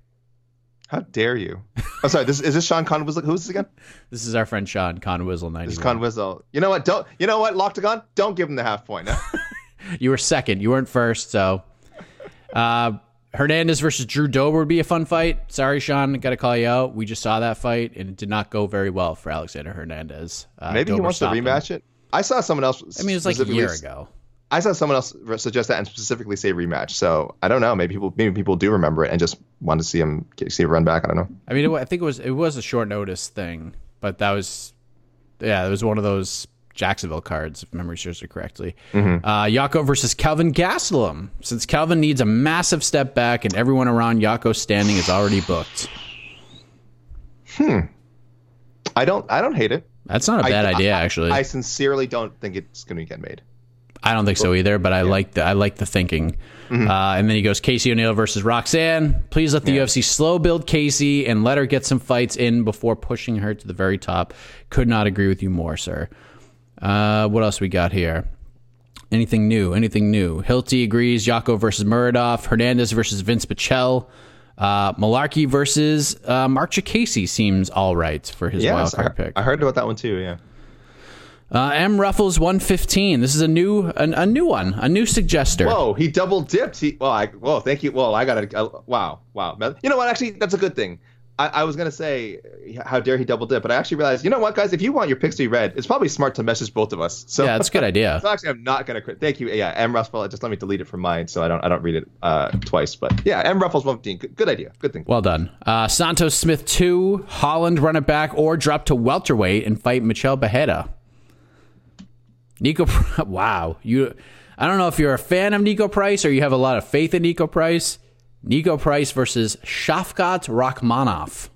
How dare you? I'm sorry. This is this Sean Conwizzle. Who's this again? This is our friend Sean Conwizzle. Ninety. This is Conwizzle. You know what? Don't. You know what? Loctagon. Don't give him the half point. you were second. You weren't first. So, uh, Hernandez versus Drew Dober would be a fun fight. Sorry, Sean. Got to call you out. We just saw that fight, and it did not go very well for Alexander Hernandez. Uh, Maybe Dober he wants to rematch him. it. I saw someone else. I mean, it was like a year ago. I saw someone else suggest that and specifically say rematch. So I don't know. Maybe people maybe people do remember it and just want to see him see it run back. I don't know. I mean, it, I think it was it was a short notice thing, but that was yeah, it was one of those Jacksonville cards, if memory serves me correctly. Mm-hmm. Uh, Jotko versus Kelvin Gastelum. Since Kelvin needs a massive step back and everyone around Jotko's standing is already booked. Hmm. I don't. I don't hate it. That's not a bad I, idea, I, actually. I sincerely don't think it's going to get made. I don't think so either, but I yeah. like the I like the thinking. Mm-hmm. Uh, and then he goes Casey O'Neill versus Roxanne. Please let the yeah. UFC slow build Casey and let her get some fights in before pushing her to the very top. Could not agree with you more, sir. Uh, what else we got here? Anything new? Anything new? Hilty agrees. Jotko versus Muradov. Hernandez versus Vince Pichel. Uh, Mullarkey versus uh, Marc Diakiese seems all right for his yes, wild card pick. I heard about that one too. Yeah. Uh, M Ruffles 115. This is a new a, a, new one, a new suggester. Whoa, he double dipped. He well, I whoa, thank you. Well, I got it. Uh, wow, wow. You know what? Actually, that's a good thing. I, I, was gonna say, how dare he double dip? But I actually realized, you know what, guys? If you want your picks to be read, it's probably smart to message both of us. So yeah, that's a good idea. so actually, I'm not gonna. Thank you. Yeah, M Ruffles. Just let me delete it from mine, so I don't I don't read it uh, twice. But yeah, M Ruffles 115. Good, good idea. Good thing. Well done. Uh, Santos Smith two, Holland run it back or drop to welterweight and fight Michel Pereira. Niko, wow, you. I don't know if you're a fan of Niko Price or you have a lot of faith in Niko Price. Niko Price versus Shavkat Rakhmonov.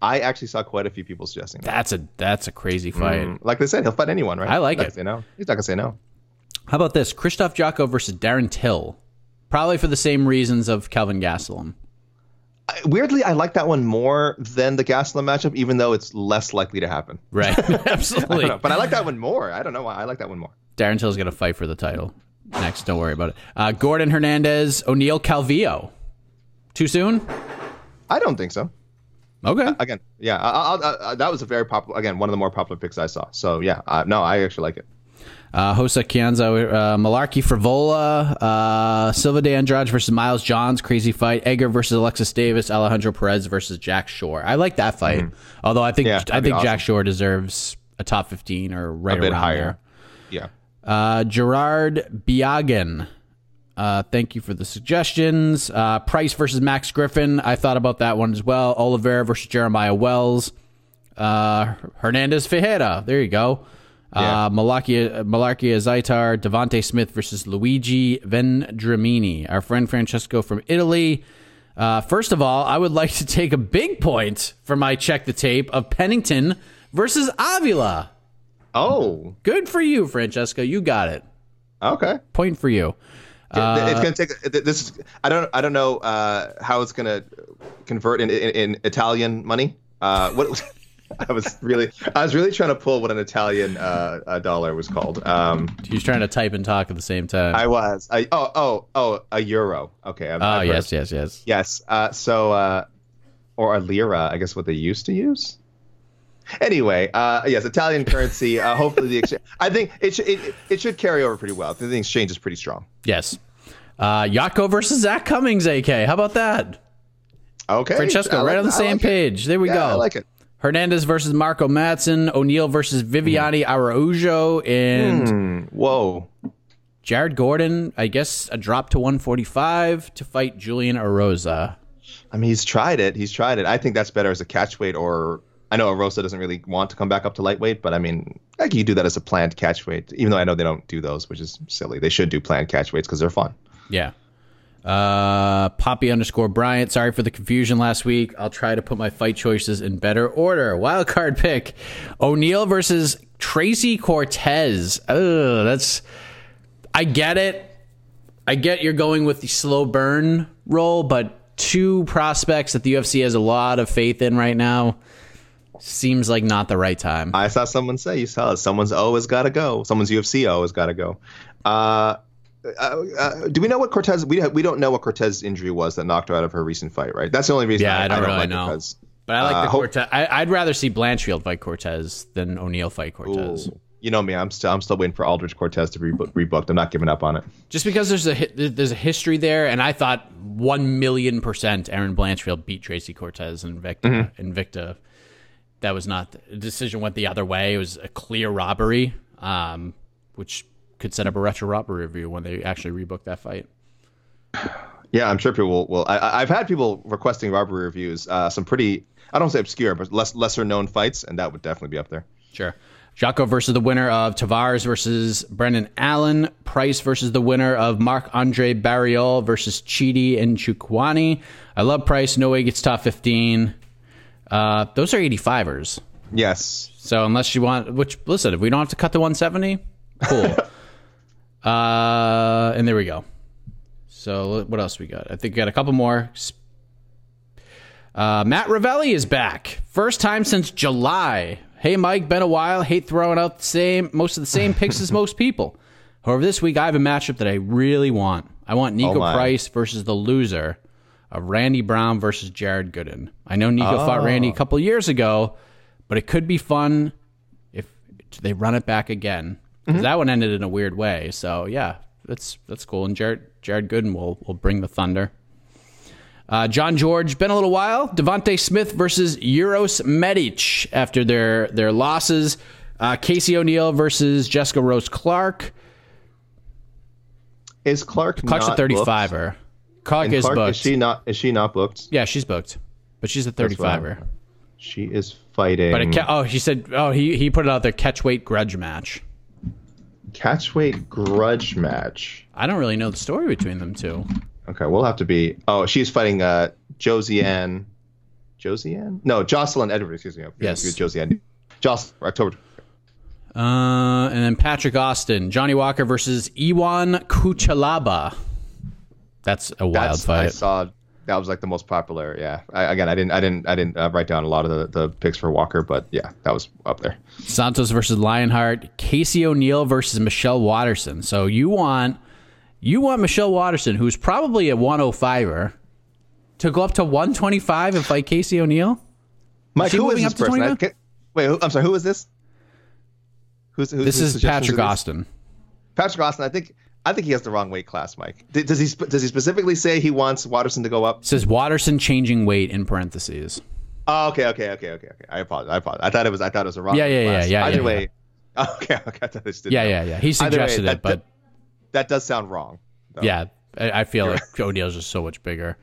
I actually saw quite a few people suggesting that. That's a that's a crazy fight. Mm, like they said, he'll fight anyone, right? I like He's it. Say no. He's not gonna say no. How about this? Krzysztof Jotko versus Darren Till. Probably for the same reasons of Kelvin Gastelum. Weirdly, I like that one more than the Gastelum matchup, even though it's less likely to happen. Right, absolutely. I but I like that one more. I don't know why. I like that one more. Darren Till's going to fight for the title next. Don't worry about it. Uh, Gordon Hernandez, O'Neill Calvillo. Too soon? I don't think so. Okay. Uh, again, yeah, I, I, I, that was a very popular. Again, one of the more popular picks I saw. So yeah, uh, no, I actually like it. Uh, Hosa Kianza, uh, Mullarkey Frevola, uh, Silva de Andrade versus Miles Johns, crazy fight. Egger versus Alexis Davis, Alejandro Perez versus Jack Shore. I like that fight. Mm-hmm. Although I think yeah, I think awesome. Jack Shore deserves a top fifteen or right a bit higher. There. Yeah. Uh, Gerard Biagan. Uh, thank you for the suggestions. Uh, Price versus Max Griffin. I thought about that one as well. Oliveira versus Jeremiah Wells. Uh, Hernandez Ferreira. There you go. Yeah. Uh, Malakia, Malarkia Zaitar, Devonte Smith versus Luigi Vendramini. Our friend Francesco from Italy. Uh, first of all, I would like to take a big point for my check the tape of Pennington versus Avila. Oh, good for you, Francesco. You got it. Okay, point for you. Uh, it's gonna take this. Is, I don't. I don't know uh, how it's gonna convert in, in, in Italian money. Uh, what? I was really, I was really trying to pull what an Italian uh, dollar was called. Um, He's trying to type and talk at the same time. I was. I, oh, oh, oh, a euro. Okay. I've, oh, I've yes, yes, yes, yes. Uh, so, uh, or a lira, I guess what they used to use. Anyway, uh, yes, Italian currency. Uh, hopefully, the exchange. I think it should it, it should carry over pretty well. The exchange is pretty strong. Yes. Uh, Jotko versus Zach Cummings, AK. How about that? Okay. Francesco, like, right on the same like page. There we yeah, go. I like it. Hernandez versus Marco Madsen, O'Neill versus Viviane mm. Araujo, and mm. whoa, Jared Gordon. I guess a drop to 145 to fight Julian Erosa. I mean, he's tried it. He's tried it. I think that's better as a catch weight, or I know Erosa doesn't really want to come back up to lightweight, but I mean, I think you do that as a planned catch weight. Even though I know they don't do those, which is silly. They should do planned catch weights because they're fun. Yeah. Uh, Poppy underscore Bryant. Sorry for the confusion last week. I'll try to put my fight choices in better order. Wild card pick: O'Neill versus Tracy Cortez. Oh, that's. I get it. I get you're going with the slow burn role, but two prospects that the UFC has a lot of faith in right now seems like not the right time. I saw someone say, "You saw it. Someone's has got to go. Someone's UFC has got to go." Uh, uh, uh, do we know what Cortez? We we don't know what Cortez injury was that knocked her out of her recent fight, right? That's the only reason. Yeah, I, I don't, I don't really like know. Cortez. But I like uh, the Cortez. I, would rather see Blanchfield fight Cortez than O'Neill fight Cortez. Ooh. You know me. I'm still I'm still waiting for Aldrich Cortez to be rebooked. I'm not giving up on it. Just because there's a there's a history there, and I thought one million percent Erin Blanchfield beat Tracy Cortez and Invicta. Mm-hmm. Invicta. That was not the decision went the other way. It was a clear robbery, um, which could set up a retro robbery review when they actually rebook that fight. Yeah, I'm sure people will. will I, have had people requesting robbery reviews. Uh, some pretty, I don't say obscure, but less lesser known fights, and that would definitely be up there. Sure. Jotko versus the winner of Tavares versus Brendan Allen. Price versus the winner of Marc Andre Barriault versus Chidi Njokuani. I love Price. No way gets top 15. Uh, those are 85ers. Yes. So unless you want, which, listen, if we don't have to cut to 170, cool. Uh, and there we go. So what else we got? I think we got a couple more. Uh, Matt Ravelli is back. First time since July. Hey, Mike, been a while. Hate throwing out the same, most of the same picks as most people. However, this week I have a matchup that I really want. I want Niko oh Price versus the loser of Randy Brown versus Jared Gooden. I know Niko oh. fought Randy a oh. couple years ago, but it could be fun if they run it back again. Mm-hmm. That one ended in a weird way. So yeah, that's that's cool. And Jared Jared Gooden will will bring the thunder. Uh, John George, been a little while. Devonte Smith versus Uros Medic after their their losses. Uh, Casey O'Neill versus Jessica Rose Clark. Is Clark Clark's a 35er. Clark is Clark, booked. Is she not? Is she not booked? Yeah, she's booked, but she's a 35er. She is fighting. But it, oh, he said, oh, he he put it out there. Catch weight grudge match. Catchweight grudge match. I don't really know the story between them two. Okay, we'll have to be. Oh, she's fighting uh Josie Josiane? No, Jocelyn Edwards. Excuse me. Yes, Josiane. Jocelyn October. Uh, and then Patrick Austin, Johnny Walker versus Ion Cutelaba. That's a wild That's, fight. I saw that was like the most popular. Yeah. I, again, I didn't, I didn't, I didn't uh, write down a lot of the, the picks for Walker, but yeah, that was up there. Santos versus Lionheart, Casey O'Neill versus Michelle Waterson. So you want, you want Michelle Waterson, who's probably a 105er, to go up to 125 and fight Casey O'Neill? Mike, who is this person? I, can, wait, who, I'm sorry. Who is this? Who's, who's this is Patrick Austin. Patrick Austin. I think I think he has the wrong weight class, Mike. Does he does he specifically say he wants Waterson to go up? It says Waterson changing weight in parentheses. Oh, okay, okay, okay, okay, okay. I apologize. I apologize. I thought it was I thought it was a wrong. Yeah, yeah, class. yeah, yeah. Either yeah, way, yeah. okay, okay. I thought I did. yeah, yeah, yeah. He suggested way, that, it, but that, that, does sound wrong. Though. Yeah, I, I feel like O'Neill's just so much bigger.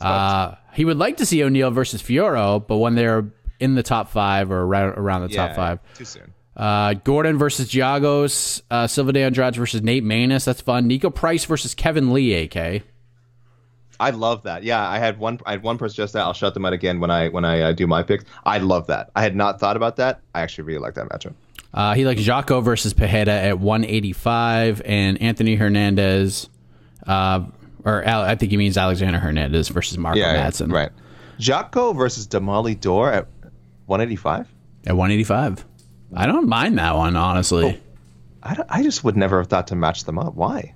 Uh, he would like to see O'Neill versus Fiorot, but when they're in the top five or around, around the yeah, top five, too soon. Uh, Gordon versus Giagos, uh, Silva de Andrade versus Nate Maness. That's fun. Niko Price versus Kevin Lee. AK. I love that. Yeah, I had one. I had one person just that. I'll shut them out again when I when I uh, do my picks. I love that. I had not thought about that. I actually really like that matchup. Uh, he likes Jotko versus Pereira at 185, and Anthony Hernandez, uh, or I think he means Alexander Hernandez versus Marco yeah, Madsen. Yeah, right. Jotko versus Damali Dor at 185. At 185. I don't mind that one, honestly. Oh, I, I just would never have thought to match them up. Why?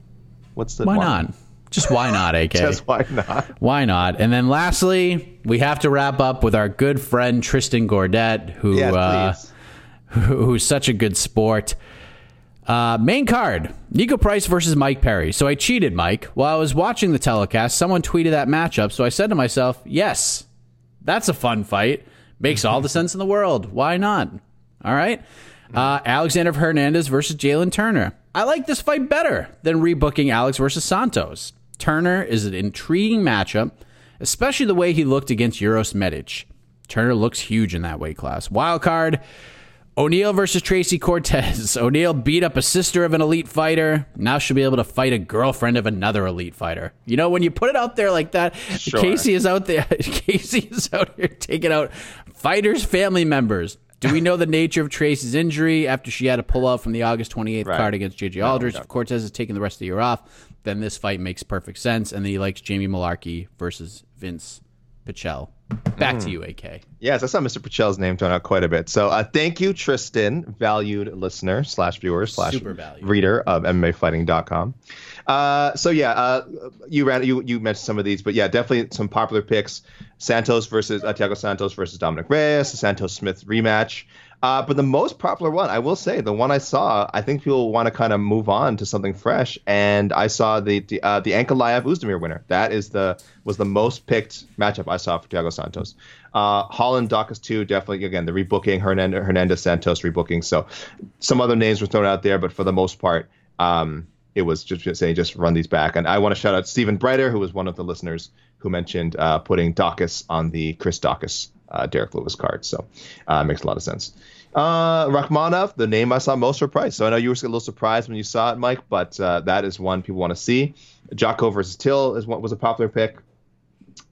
What's the why, why? not? Just why not, AK? Just why not? Why not? And then lastly, we have to wrap up with our good friend Tristan Gordet, who yes, uh, who's such a good sport. Uh, main card: Niko Price versus Mike Perry. So I cheated, Mike. While I was watching the telecast, someone tweeted that matchup. So I said to myself, "Yes, that's a fun fight. Makes all the sense in the world. Why not?" All right. Uh, Alexander Hernandez versus Jalen Turner. I like this fight better than rebooking Alex versus Santos. Turner is an intriguing matchup, especially the way he looked against Uros Medic. Turner looks huge in that weight class. Wild card. O'Neal versus Tracy Cortez. O'Neal beat up a sister of an elite fighter. Now she'll be able to fight a girlfriend of another elite fighter. You know, when you put it out there like that, sure. Casey is out there. Casey is out here taking out fighters' family members. Do we know the nature of Tracy's injury after she had a pull out from the August 28th right. card against JJ Aldrich? No, if Cortez is taking the rest of the year off, then this fight makes perfect sense. And then he likes Jamie Mullarkey versus Vince Pichel. Back mm. to you, AK. Yes, I saw Mr. Pichel's name thrown out quite a bit. So uh, thank you, Tristan, valued listener slash viewer slash reader of MMAfighting.com. Uh, so yeah, uh, you ran you you mentioned some of these, but yeah, definitely some popular picks. Santos versus uh, Thiago Santos versus Dominick Reyes, the Santos Smith rematch. Uh, but the most popular one, I will say, the one I saw, I think people want to kind of move on to something fresh, and I saw the the, uh, the Ankalaev Oezdemir winner. That is the was the most picked matchup I saw for Thiago Santos. Uh, Holland Daukaus too, definitely again the rebooking Hernandez, Hernandez Santos rebooking. So some other names were thrown out there, but for the most part, um, it was just saying just run these back. And I want to shout out Stephen Breiter, who was one of the listeners who mentioned uh, putting Daukaus on the Chris Daukaus uh, Derrick Lewis card. So uh, makes a lot of sense. Uh, Rakhmonov, the name I saw most surprised. So I know you were a little surprised when you saw it, Mike, but uh, that is one people want to see. Jotko versus Till is what was a popular pick.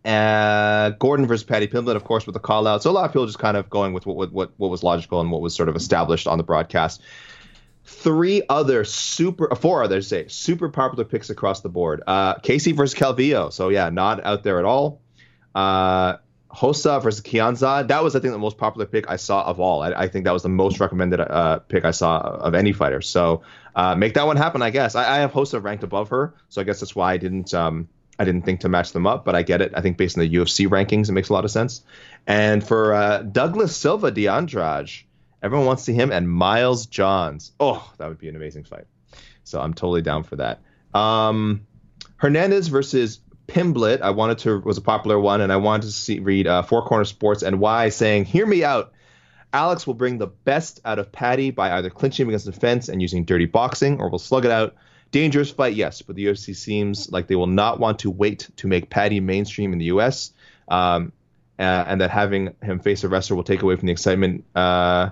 Uh, Gordon versus Paddy Pimblett, of course, with the call out. So a lot of people just kind of going with what, what what was logical and what was sort of established on the broadcast three other super, four others say super popular picks across the board. Uh, Casey versus Calvillo, so yeah, not out there at all. Uh, Hossa versus Kianza, that was I think the most popular pick I saw of all. I, I think that was the most recommended uh, pick I saw of any fighter. So uh, make that one happen, I guess. I, I, have Hossa ranked above her, so I guess that's why I didn't. Um, I didn't think to match them up, but I get it. I think based on the UFC rankings, it makes a lot of sense. And for uh, Douglas Silva de Andrade, Everyone wants to see him and Miles Johns. Oh, that would be an amazing fight. So I'm totally down for that. Um, Hernandez versus Pimblett. I wanted to was a popular one, and I wanted to see read uh, Four Corner Sports and why saying, "Hear me out." Alex will bring the best out of Paddy by either clinching against the fence and using dirty boxing, or will slug it out. Dangerous fight, yes, but the UFC seems like they will not want to wait to make Paddy mainstream in the U.S. Um, uh, and that having him face a wrestler will take away from the excitement. Uh,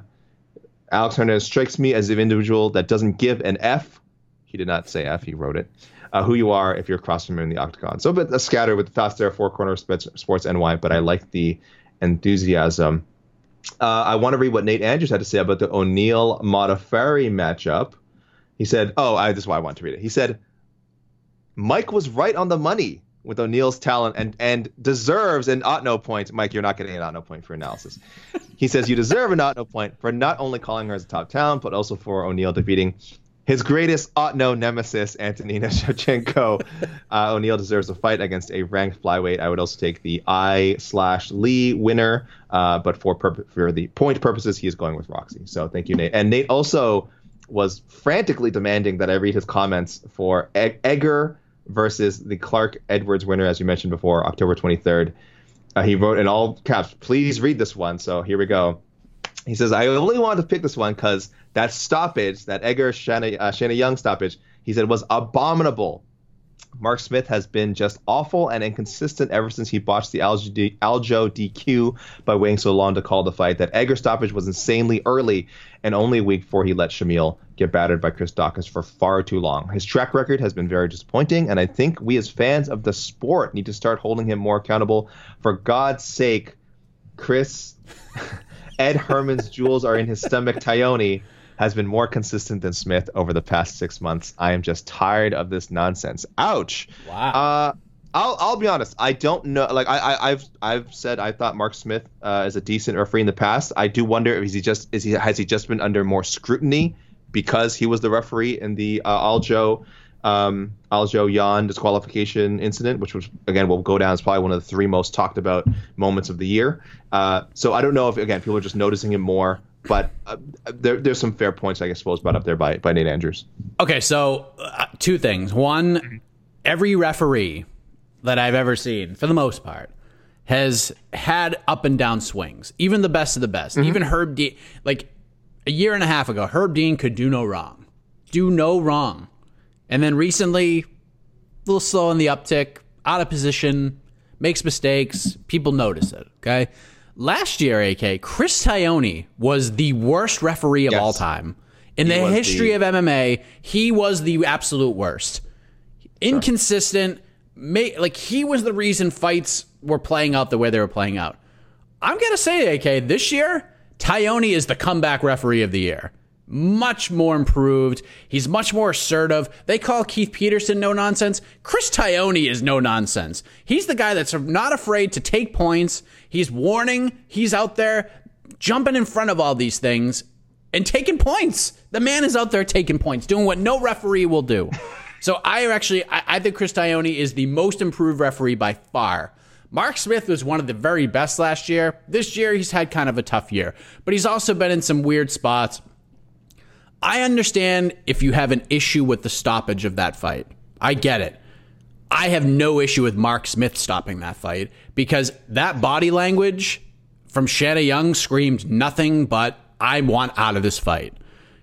Alex Hernandez strikes me as an individual that doesn't give an F. He did not say F, he wrote it. Uh, who you are if you're crossing him in the octagon. So a bit a scatter with the fast there, four corner sports NY, but I like the enthusiasm. Uh, I want to read what Nate Andrews had to say about the O'Neal Modafferi matchup. He said, "Oh, I, this is why I want to read it." He said, "Mike was right on the money with O'Neal's talent and and deserves an Otno point. Mike, you're not getting an Otno point for analysis. he says you deserve an Otno point for not only calling her as a top talent, but also for O'Neal defeating his greatest Otno nemesis, Antonina Shevchenko. Uh, O'Neal deserves a fight against a ranked flyweight. I would also take the I slash Lee winner, uh, but for for the point purposes, he is going with Roxy. So thank you, Nate. And Nate also was frantically demanding that I read his comments for e- Egger versus the Clark Edwards winner, as you mentioned before, October 23rd. Uh, he wrote in all caps, please read this one. So here we go. He says, I only wanted to pick this one because that stoppage, that Egger Shanna, uh, Shanna Young stoppage, he said was abominable. Mark Smith has been just awful and inconsistent ever since he botched the Aljo, DQ by waiting so long to call the fight. That Egger stoppage was insanely early and only a week before he let Shamil get battered by Chris Daukaus for far too long. His track record has been very disappointing, and I think we as fans of the sport need to start holding him more accountable. For God's sake, Chris, Ed Herman's jewels are in his stomach, Tyone has been more consistent than Smith over the past six months. I am just tired of this nonsense. Ouch. Wow. Uh, I'll I'll be honest. I don't know. Like I, I have I've said I thought Mark Smith uh, is a decent referee in the past. I do wonder if he just is he has he just been under more scrutiny because he was the referee in the uh, Aljo um, Aljo Yan disqualification incident, which was again will go down as probably one of the three most talked about moments of the year. Uh, so I don't know if again people are just noticing him more but uh, there, there's some fair points, I suppose, brought up there by, by Nate Andrews. Okay, so uh, two things. One, every referee that I've ever seen, for the most part, has had up and down swings. Even the best of the best. Mm-hmm. Even Herb Dean, like a year and a half ago, Herb Dean could do no wrong. Do no wrong. And then recently, a little slow in the uptick, out of position, makes mistakes. People notice it. Okay. Last year, AK, Chris Tyone was the worst referee of yes. all time. In he the history the... of MMA, he was the absolute worst. Inconsistent, may, like he was the reason fights were playing out the way they were playing out. I'm going to say, AK, this year, Tyone is the comeback referee of the year much more improved. He's much more assertive. They call Keith Peterson no nonsense. Chris Tyone is no nonsense. He's the guy that's not afraid to take points. He's warning. He's out there jumping in front of all these things and taking points. The man is out there taking points, doing what no referee will do. So I actually, I, I think Chris Tyone is the most improved referee by far. Mark Smith was one of the very best last year. This year, he's had kind of a tough year, but he's also been in some weird spots. I understand if you have an issue with the stoppage of that fight. I get it. I have no issue with Mark Smith stopping that fight because that body language from Shanna Young screamed nothing but I want out of this fight.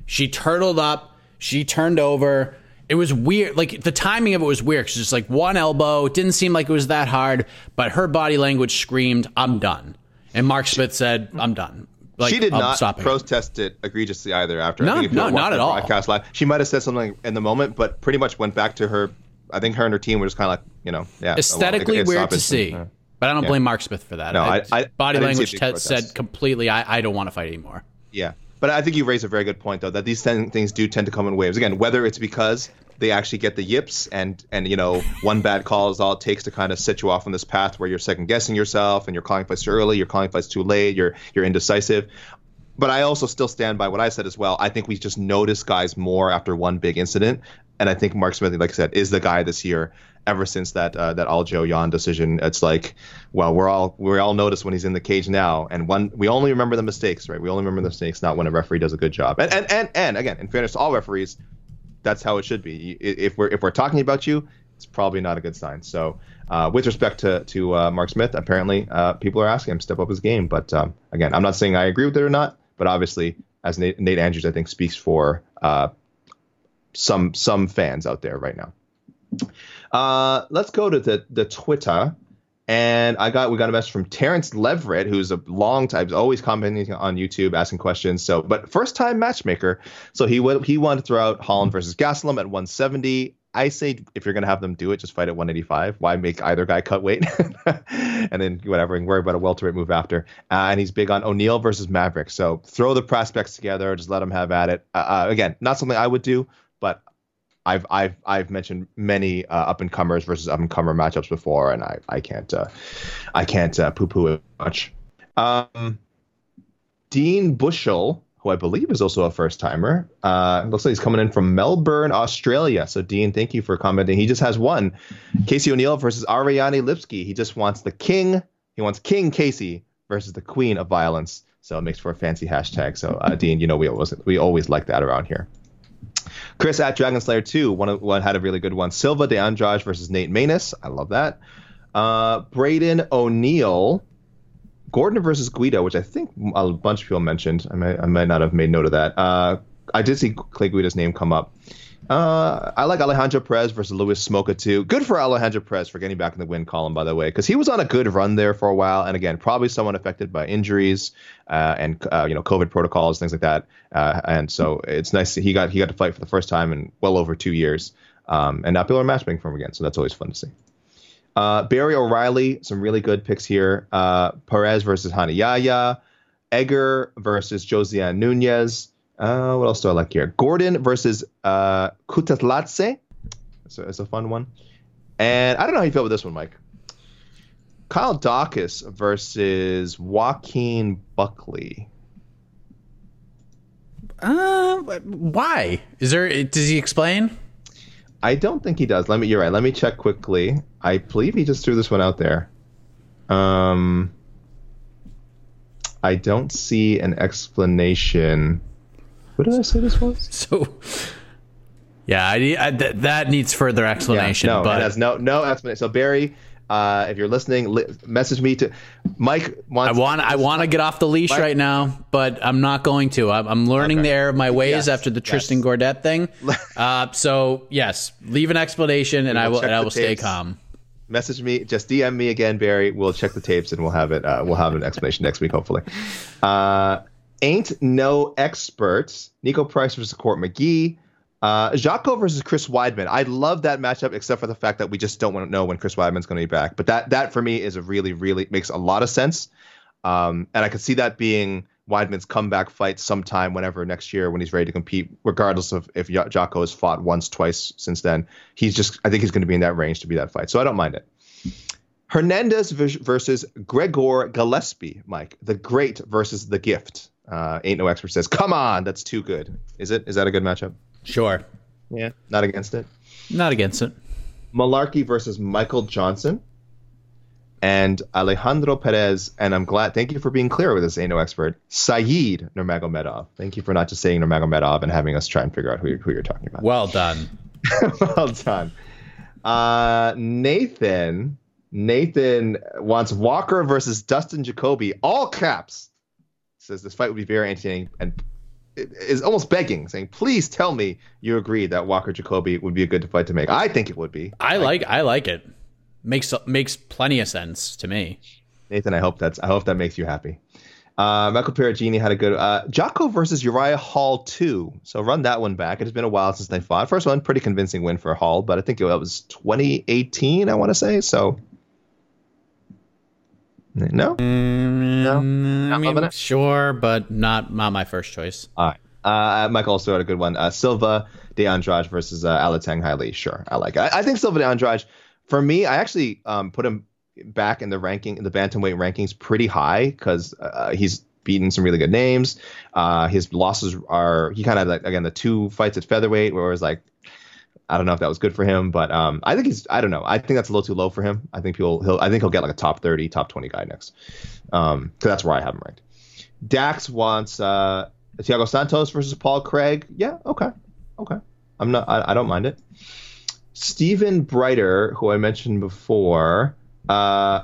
She turtled up, she turned over. It was weird. Like the timing of it was weird. It's just like one elbow. It didn't seem like it was that hard, but her body language screamed, "I'm done." And Mark Smith said, "I'm done." Like, she did not protest it egregiously either. After no, no, not at all. Broadcast live, she might have said something in the moment, but pretty much went back to her. I think her and her team were just kind of like, you know, yeah, aesthetically well, weird to see. Uh, but I don't blame Mark Smith for that. No, I, I body I language t- said completely. I, I don't want to fight anymore. Yeah, but I think you raise a very good point though that these things do tend to come in waves. Again, whether it's because they actually get the yips and and you know one bad call is all it takes to kind of set you off on this path where you're second guessing yourself and you're calling fights too early, you're calling fights too late, you're you're indecisive but I also still stand by what I said as well. I think we just notice guys more after one big incident, and I think Mark Smith, like I said, is the guy this year. Ever since that uh, that Aljo Yan decision, it's like, well, we're all we all notice when he's in the cage now, and one we only remember the mistakes, right? We only remember the mistakes, not when a referee does a good job. And and and, and again, in fairness to all referees, that's how it should be. If we're if we're talking about you, it's probably not a good sign. So, uh, with respect to to uh, Mark Smith, apparently uh, people are asking him to step up his game. But um, again, I'm not saying I agree with it or not. But obviously, as Nate, Nate Andrews, I think speaks for uh, some some fans out there right now. Uh, let's go to the the Twitter. And I got we got a message from Terrence Leverett, who's a long time, always commenting on YouTube, asking questions. So, but first time matchmaker. So he went, he wanted to throw out Holland versus Gastelum at 170. I say if you're gonna have them do it, just fight at 185. Why make either guy cut weight, and then whatever, and worry about a welterweight move after. Uh, and he's big on O'Neal versus Maverick. So throw the prospects together, just let them have at it. Uh, uh, again, not something I would do, but I've I've I've mentioned many uh, up and comers versus up and comer matchups before, and I I can't uh, I can't uh, poo poo it much. Um, Dean Bushell who I believe is also a first timer. Uh, looks like he's coming in from Melbourne, Australia. So, Dean, thank you for commenting. He just has one Casey O'Neill versus Ariane Lipski. He just wants the king. He wants King Casey versus the queen of violence. So, it makes for a fancy hashtag. So, uh, Dean, you know, we always, we always like that around here. Chris at Dragon Slayer 2, one, one had a really good one. Silva de Andrade versus Nate Maness. I love that. Uh, Braden O'Neill Gordon versus Guida, which I think a bunch of people mentioned. I might, I might not have made note of that. Uh, I did see Clay Guida's name come up. Uh, I like Alejandro Perez versus Louis Smolka too. Good for Alejandro Perez for getting back in the win column, by the way, because he was on a good run there for a while, and again, probably someone affected by injuries uh, and uh, you know COVID protocols, things like that. Uh, and so it's nice he got he got to fight for the first time in well over two years, um, and now people are matchmaking for him again. So that's always fun to see. Uh, Barry O'Reilly, some really good picks here. Uh, Perez versus Hanayaya. Egger versus Josiane Nunes. Uh, what else do I like here? Gordon versus uh, Kutateladze. So it's a fun one. And I don't know how you feel with this one, Mike. Kyle Daukaus versus Joaquin Buckley. Uh, why? Is there? Does he explain? I don't think he does. Let me. You're right. Let me check quickly. I believe he just threw this one out there. Um, I don't see an explanation. What did I say this was? So, yeah, I, I th- that needs further explanation. Yeah, no, but it has no no explanation. So Barry, uh, if you're listening, li- message me to Mike. Wants I want I want to get off the leash Mike- right now, but I'm not going to. I'm, I'm learning Okay. the error of my ways Yes, after the yes. Tristan Gordet thing. Uh, so yes, leave an explanation, and I will and I will stay tapes. calm. message me. Just DM me again, Barry. We'll check the tapes and we'll have it. Uh, we'll have an explanation next week, hopefully. Ain't no experts. Niko Price versus Court McGee. Uh, Jaco versus Chris Weidman. I love that matchup, except for the fact that we just don't want to know when Chris Weidman's going to be back. But that that for me is a really really makes a lot of sense. Um, and I could see that being Weidman's comeback fight sometime whenever next year when he's ready to compete, regardless of if Jocko has fought once, twice since then. He's just, I think he's going to be in that range to be that fight. So I don't mind it. Hernandez versus Gregor Gillespie, Mike. The great versus the gift. Uh, Ain't no expert says, come on, that's too good. Is it? Is that a good matchup? Sure, Yeah. Not against it. not against it. Mullarkey versus Michael Johnson and Alejandro Perez. And I'm glad, thank you for being clear with this, ain't no expert. Saeed Nurmagomedov. Thank you for not just saying Nurmagomedov and having us try and figure out who you're, who you're talking about. Well done. well done. Uh, Nathan. Nathan wants Walker versus Dustin Jacoby, all caps. Says this fight would be very entertaining and is almost begging, saying, "Please tell me you agree that Walker Jacoby would be a good fight to make." I think it would be. I like I like it. Makes makes plenty of sense to me. Nathan, I hope that's I hope that makes you happy. Uh, Michael Perugini had a good uh, Jocko versus Uriah Hall two. So run that one back. It has been a while since they fought. First one, pretty convincing win for Hall, but I think it was 2018. I want to say so. No, no, I Not loving mean, sure, but not not my first choice. All right. Uh, Michael also had a good one. Uh, Silva de Andrade versus uh, Alateng Heili. Sure, I like it. I, I think Silva de Andrade, for me, I actually um, put him back in the ranking in the bantamweight rankings pretty high because uh, he's beaten some really good names. Uh, his losses are he kind of like again the two fights at featherweight where it was like I don't know if that was good for him, but um, I think he's I don't know. I think that's a little too low for him. I think he'll he'll I think he'll get like a top thirty, top twenty guy next. Um, because that's where I have him ranked. Dax wants uh Thiago Santos versus Paul Craig. Yeah, okay, okay. I'm not. I, I don't mind it. Stephen Brighter, who I mentioned before. Uh,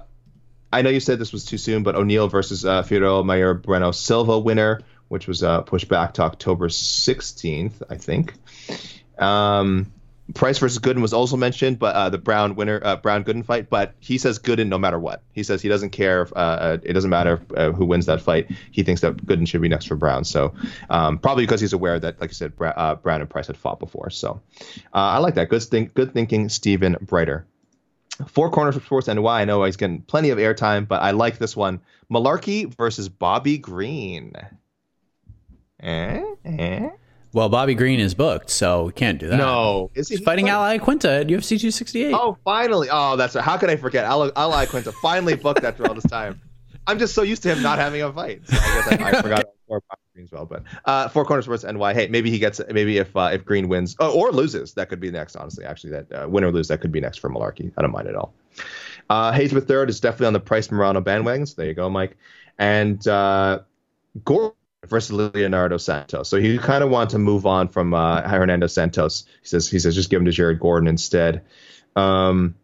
I know you said this was too soon, but O'Neill versus uh, Mayra Bueno Silva winner, which was uh, pushed back to October 16th, I think. Um, Price versus Gooden was also mentioned, but uh, the Brown winner, uh, Brown Gooden fight. But he says Gooden no matter what. He says he doesn't care. If, uh, uh, it doesn't matter uh, who wins that fight. He thinks that Gooden should be next for Brown. So um, probably because he's aware that, like you said, Bra- uh, Brown and Price had fought before. So I like that. Good think, good thinking, Stephen Brighter. Four corners for sports why I know he's getting plenty of airtime, but I like this one. Mullarkey versus Bobby Green. Eh? Eh? Well, Bobby Green is booked, so we can't do that. No, is he He's fighting Al Iaquinta at UFC 268. Oh, finally! Oh, that's right. How could I forget? Al Iaquinta finally booked after all this time. I'm just so used to him not having a fight. So I guess I, I forgot. or Green as well. But uh, Four Corners Sports NY. Hey, maybe he gets. Maybe if uh, if Green wins oh, or loses, that could be next. Honestly, actually, that uh, win or lose, that could be next for Mullarkey. I don't mind at all. Uh, Hayes the third is definitely on the Price Morono bandwagon. So there you go, Mike. And uh, Gordon versus Leonardo Santos. So he kind of want to move on from uh, Hernando Santos. He says he says just give him to Jared Gordon instead. Um,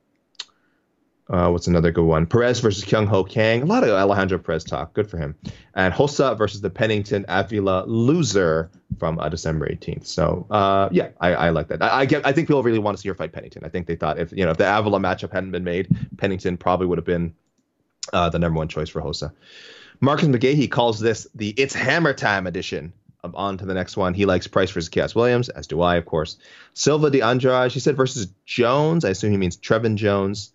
uh, what's another good one? Perez versus Kyung Ho Kang. A lot of Alejandro Perez talk. Good for him. And Hossa versus the Pennington Avila loser from uh, December 18th. So uh, yeah, I, I, like that. I, I, get. I think people really want to see her fight Pennington. I think they thought if you know if the Avila matchup hadn't been made, Pennington probably would have been uh, the number one choice for Hossa. Marcus McGahey calls this the It's Hammer Time edition. Um, on to the next one. He likes Price versus Khaos Williams, as do I, of course. Silva de Andrade, she said versus Jones. I assume he means Trevin Jones.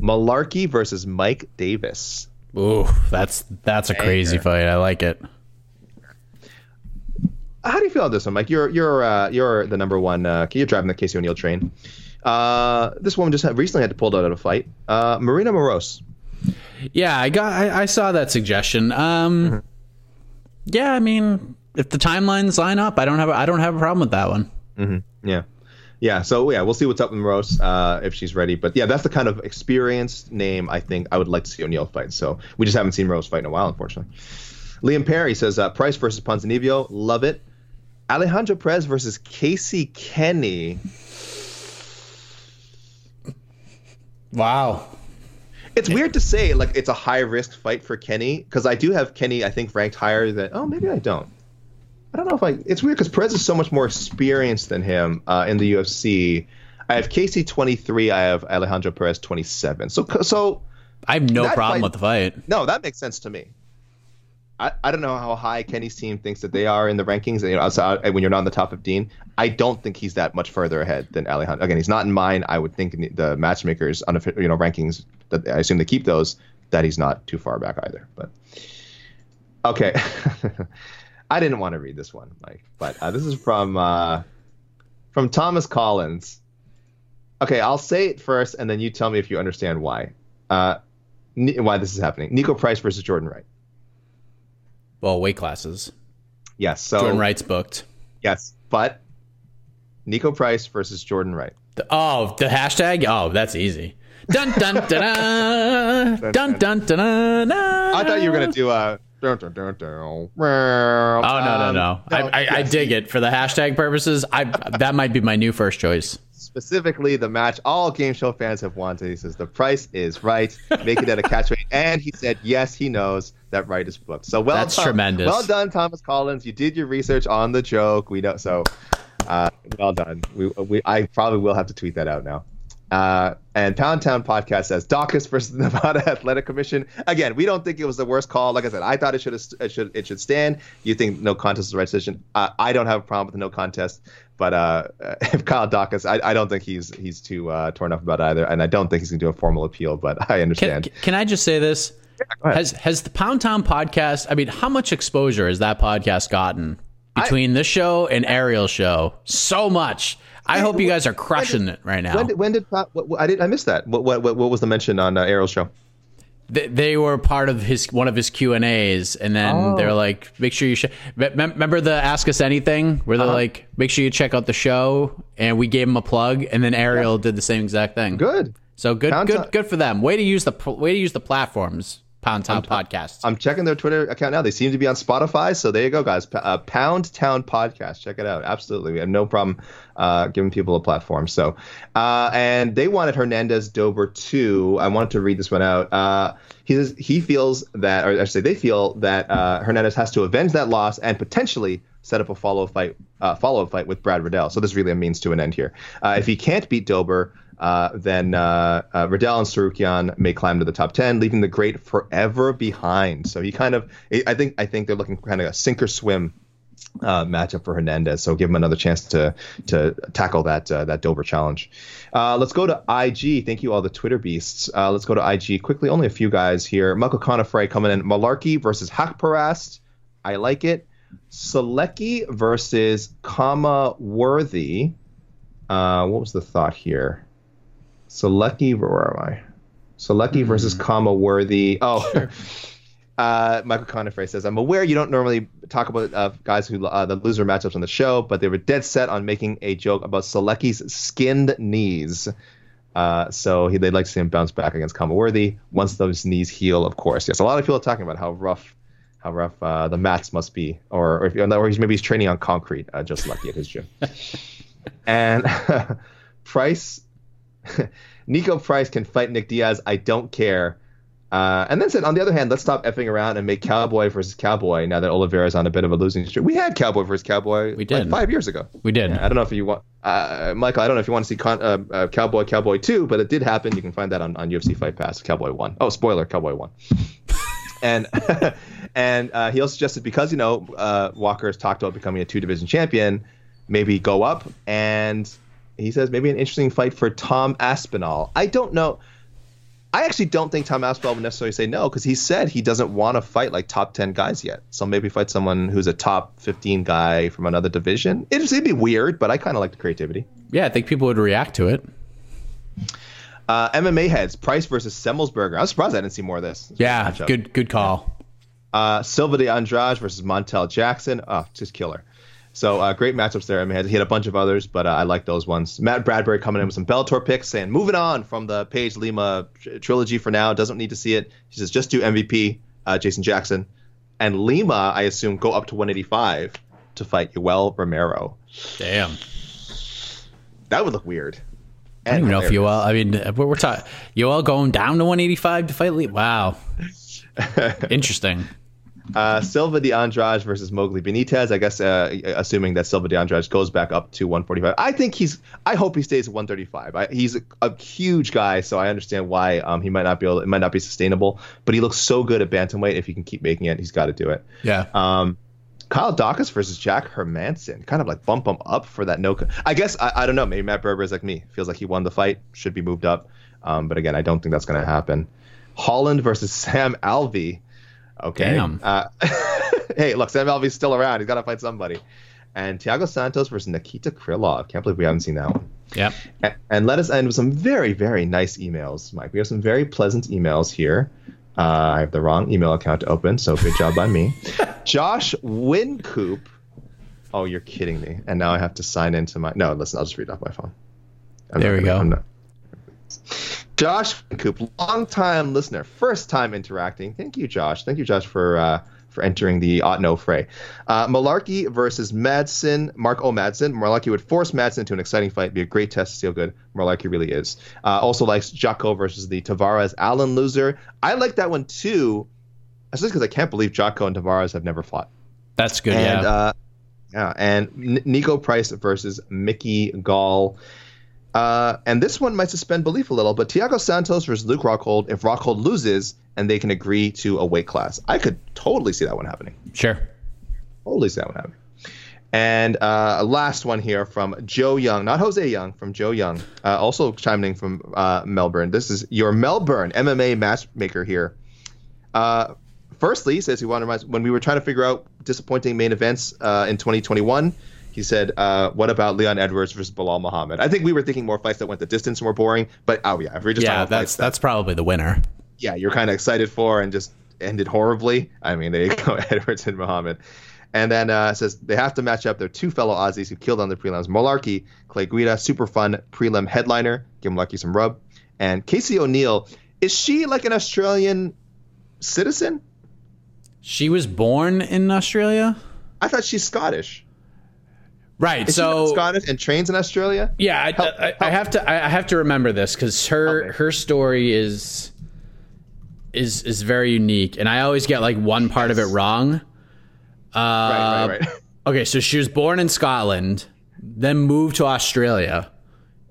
Mullarkey versus Mike Davis. Ooh, that's that's a crazy fight. I like it. How do you feel about this one, Mike? You're you're uh, you're the number one. Uh, you're driving the Casey O'Neill train. Uh, this woman just had, recently had to pull out of a fight. Uh, Marina Moroz. Yeah, I got. I, I saw that suggestion. Um, mm-hmm. yeah, I mean, if the timelines line up, I don't have. I don't have a problem with that one. Mm-hmm. Yeah yeah, so yeah, we'll see what's up with Rose uh, if she's ready. But yeah, that's the kind of experienced name I think I would like to see O'Neill fight. So we just haven't seen Rose fight in a while, unfortunately. Liam Perry says uh, Price versus Ponzinibbio, love it. Alejandro Perez versus Casey Kenny. Wow. It's weird to say like it's a high risk fight for Kenny because I do have Kenny I think ranked higher than oh maybe I don't. I don't know if I. It's weird because Perez is so much more experienced than him uh, in the UFC. I have Casey 23. I have Alejandro Perez 27. So so. I have no problem fight, with the fight. No, that makes sense to me. I, I don't know how high Kenny's team thinks that they are in the rankings. You know, outside, when you're not in the top 15, I don't think he's that much further ahead than Alejandro. Again, he's not in mine. I would think the matchmakers, you know, rankings that I assume they keep those, that he's not too far back either. But okay. I didn't want to read this one, Mike, but uh, this is from uh, from Thomas Collins. Okay, I'll say it first, and then you tell me if you understand why. Uh, why this is happening? Niko Price versus Jordan Wright. Well, weight classes. Yes. So Jordan Wright's booked. Yes, but Niko Price versus Jordan Wright. The, oh, the hashtag. Oh, that's easy. Dun dun dun dun dun dun dun dun. I thought you were gonna do a oh no no no! Um, I, I, I dig it for the hashtag purposes. I that might be my new first choice. Specifically, the match all game show fans have wanted. He says the price is right. Make it at a catch rate, and he said yes, he knows that right is booked. So well, that's tremendous. Well done, Thomas Collins. You did your research on the joke. We know so. Uh, well done. We, we I probably will have to tweet that out now. Uh, and Pound Town Podcast says Daukaus versus Nevada Athletic Commission. Again, we don't think it was the worst call. Like I said, I thought it should it should it should stand. You think no contest is the right decision? Uh, I don't have a problem with the no contest, but uh, if Kyle Daukaus, I, I don't think he's he's too uh, torn up about either, and I don't think he's gonna do a formal appeal. But I understand. Can, can I just say this? Yeah, has has the Pound Town Podcast? I mean, how much exposure has that podcast gotten between I, this show and Ariel's show? So much. I hope you guys are crushing did, it right now. When did, when did what, I did I missed that? What what what was the mention on uh, Ariel's show? They, they, were part of his one of his Q and A's, and then oh. they're like, "Make sure you sh-. remember the Ask Us Anything, where they're uh-huh. like, "Make sure you check out the show," and we gave him a plug, and then Ariel yeah. did the same exact thing. Good. So good, good, good for them. Way to use the way to use the platforms. Pound Town I'm, Podcast. I'm checking their Twitter account now. They seem to be on Spotify. So there you go, guys. Uh, Pound Town Podcast. Check it out. Absolutely. We have no problem uh, giving people a platform. So, uh, and they wanted Hernandez Dober too. I wanted to read this one out. Uh, he says he feels that, or I should say, they feel that uh, Hernandez has to avenge that loss and potentially set up a follow fight, uh, follow up fight with Brad Riddell. So this really a means to an end here. if he can't beat Dober, uh, then uh, uh, Riddell and Tsarukyan may climb to the top ten, leaving the great forever behind. So he kind of, I think, I think they're looking kind of a sink or swim uh, matchup for Hernandez. So give him another chance to to tackle that uh, that Dober challenge. Uh, let's go to IG. Thank you all the Twitter beasts. Uh, let's go to IG quickly. Only a few guys here. Michael Conifray coming in. Mullarkey versus Haqparast. I like it. Selecki versus Khama Worthy. Uh, what was the thought here? Selecki, where am I? Selecki mm-hmm. versus Khama Worthy. Oh, sure. Uh, Michael Conifray says, "I'm aware you don't normally talk about uh, guys who uh, the loser matchups on the show, but they were dead set on making a joke about Selecki's skinned knees. Uh, so he, they'd like to see him bounce back against Khama Worthy once those knees heal. Of course, yes. A lot of people are talking about how rough, how rough uh, the mats must be, or or, if, or he's, maybe he's training on concrete. Uh, just lucky at his gym. and Price, Niko Price can fight Nick Diaz. I don't care." Uh, and then said, on the other hand, let's stop effing around and make Cowboy versus Cowboy now that Oliveira's on a bit of a losing streak. We had Cowboy versus Cowboy we did. Like five years ago. We did. Yeah, I don't know if you want, uh, Michael, I don't know if you want to see con- uh, uh Cowboy Cowboy 2, but it did happen. You can find that on, on UFC Fight Pass, Cowboy 1. Oh, spoiler, Cowboy 1. and and uh, he also suggested because, you know, uh, Walker has talked about becoming a two division champion, maybe go up. And he says maybe an interesting fight for Tom Aspinall. I don't know. I actually don't think Tom Aspinall would necessarily say no because he said he doesn't want to fight like top 10 guys yet. So maybe fight someone who's a top 15 guy from another division. It'd, it'd be weird, but I kind of like the creativity. Yeah, I think people would react to it. Uh, MMA heads, Price versus Semelsberger. I'm surprised I didn't see more of this. Yeah, good good call. Uh, Silva de Andrade versus Montel Jackson. Oh, just killer. So uh, great matchups there. I mean, he had a bunch of others, but uh, I like those ones. Matt Bradbury coming in with some Bellator picks, saying moving on from the Page Lima tr- trilogy for now. Doesn't need to see it. He says just do MVP, uh, Jason Jackson, and Lima. I assume go up to 185 to fight Yoel Romero. Damn, that would look weird. I don't even know if Yoel. I mean, we're, we're talking Yoel going down to 185 to fight Lima. Wow, interesting. Uh, Silva de Andrade versus Mowgli Benitez. I guess uh, assuming that Silva de Andrade goes back up to 145. I think he's. I hope he stays at 135. I, he's a, a, huge guy, so I understand why um, he might not be able. It might not be sustainable, but he looks so good at bantamweight. If he can keep making it, he's got to do it. Yeah. Um, Kyle Daukaus versus Jack Hermansson, Kind of like bump him up for that no. I guess I, I don't know. Maybe Matt Berber is like me. Feels like he won the fight. Should be moved up. Um, but again, I don't think that's going to happen. Holland versus Sam Alvey. Okay. Damn. Uh, hey, look, Sam Alvey's still around. He's got to fight somebody. And Thiago Santos versus Nikita Krylov. Can't believe we haven't seen that one. Yep. And, and let us end with some very, very nice emails, Mike. We have some very pleasant emails here. Uh, I have the wrong email account to open, so good job by me. Josh Wincoop. Oh, you're kidding me. And now I have to sign into my. No, listen, I'll just read off my phone. I'm there we gonna, go. Josh Coop, long time listener, first time interacting. Thank you, Josh. Thank you, Josh, for uh, for entering the Ought No fray. Uh, Mullarkey versus Madsen. Mark O. Madsen. Mullarkey would force Madsen into an exciting fight. Be a great test to see how good Mullarkey really is. Uh, also likes Jocko versus the Tavares Allen loser. I like that one too, especially because I can't believe Jocko and Tavares have never fought. That's good. And, yeah. Uh, yeah, and N- Niko Price versus Mickey Gall. Uh, and this one might suspend belief a little, but Thiago Santos versus Luke Rockhold, if Rockhold loses and they can agree to a weight class, I could totally see that one happening. Sure. Totally see that one happening. And uh, last one here from Joe Young, not Jose Young, from Joe Young, uh, also chiming from uh, Melbourne. This is your Melbourne MMA matchmaker here. Uh, firstly, says he wanted to remind when we were trying to figure out disappointing main events uh, in 2021 he said, uh, "What about Leon Edwards versus Belal Muhammad?" I think we were thinking more fights that went the distance and were boring. But oh yeah, if we're just yeah, that's that's probably the winner. Yeah, you're kind of excited for and just ended horribly. I mean, there you go, Edwards and Muhammad. And then uh, says they have to match up their two fellow Aussies who killed on the prelims. Mullarkey, Clay Guida, super fun prelim headliner. Give lucky some rub. And Casey O'Neill, is she like an Australian citizen? She was born in Australia. I thought she's Scottish. Right. Is so Scottish and trains in Australia. Yeah, I, help, I, I have to. I have to remember this because her her story is is is very unique, and I always get like one part yes. of it wrong. Uh, right, right, right. Okay, so she was born in Scotland, then moved to Australia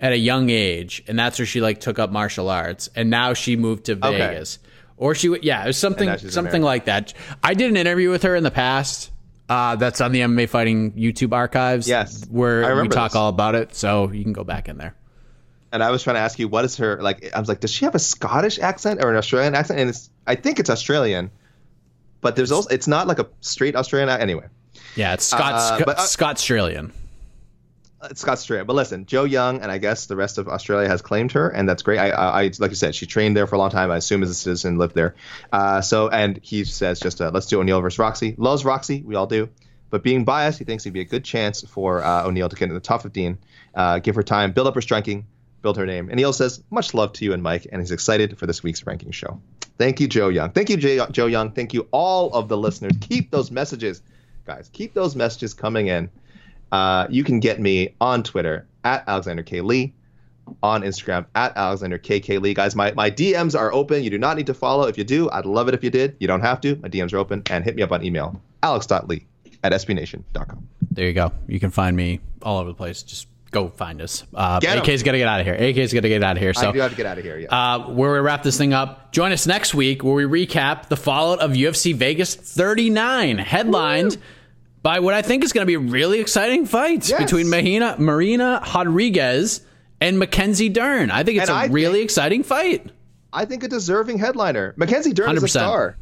at a young age, and that's where she like took up martial arts, and now she moved to Vegas. Okay. Or she, yeah, it was something, something like that. I did an interview with her in the past, uh, that's on the MMA Fighting YouTube archives. Yes, where we talk this. all about it. So you can go back in there. And I was trying to ask you, what is her like? I was like, does she have a Scottish accent or an Australian accent? And it's, I think it's Australian, but there's also, it's not like a straight Australian. Anyway. Yeah, it's Scott, uh, Scott, uh, Scott Australian. Scott Straya. But listen, Joe Young and I guess the rest of Australia has claimed her, and that's great. I, I, I like you said, she trained there for a long time. I assume as a citizen, lived there. Uh, so, and he says just uh, let's do O'Neill versus Roxy. Loves Roxy, we all do. But being biased, he thinks it'd be a good chance for uh, O'Neill to get in the top 15, uh, give her time, build up her striking, build her name. And Neil says, much love to you and Mike, and he's excited for this week's ranking show. Thank you, Joe Young. Thank you, Joe Young. Thank you, all of the listeners. Keep those messages, guys. Keep those messages coming in. Uh, you can get me on Twitter at Alexander K. Lee, on Instagram at Alexander KK Lee. Guys, my, my DMs are open. You do not need to follow. If you do, I'd love it if you did. You don't have to. My DMs are open. And hit me up on email, alex.lee at sbnation.com. There you go. You can find me all over the place. Just go find us. Uh, AK's got to get out of here. AK's got to get out of here. So I do have to get out of here. Yeah. Uh, where we wrap this thing up. Join us next week where we recap the fallout of UFC Vegas 39, headlined Woo! By what I think is going to be a really exciting fight yes. between Mahina, Marina Rodriguez and Mackenzie Dern. I think it's and a I really think, exciting fight. I think a deserving headliner. Mackenzie Dern 100%. is a star.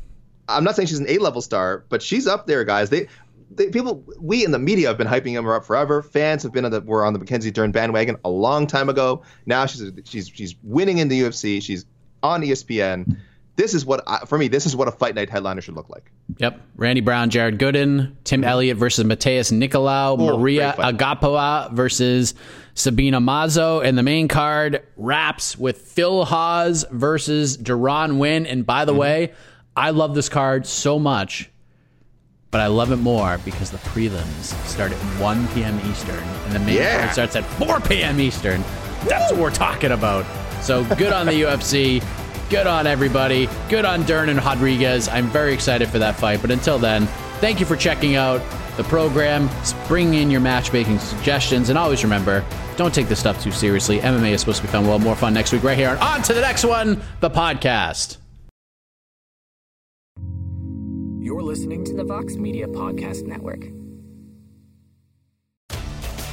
I'm not saying she's an A level star, but she's up there, guys. They they, people, we in the media have been hyping her up forever. Fans have been on the were on the Mackenzie Dern bandwagon a long time ago. Now she's she's she's winning in the UFC. She's on ESPN. This is what I, for me. This is what a fight night headliner should look like. Yep, Randy Brown, Jared Gooden, Tim Elliott versus Matheus Nicolau, Maria Agapova versus Sabina Mazo, and the main card wraps with Phil Hawes versus Deron Winn. And by the mm-hmm. way, I love this card so much but I love it more because the prelims start at 1 p.m. Eastern and the main yeah. card starts at 4 p.m. Eastern. That's what we're talking about. So good on the UFC. Good on everybody. Good on Dern and Rodriguez. I'm very excited for that fight. But until then, thank you for checking out the program. Bring in your matchmaking suggestions. And always remember, don't take this stuff too seriously. MMA is supposed to be fun. Well, more fun next week right here. And on to the next one, the podcast. You're listening to the Vox Media Podcast Network.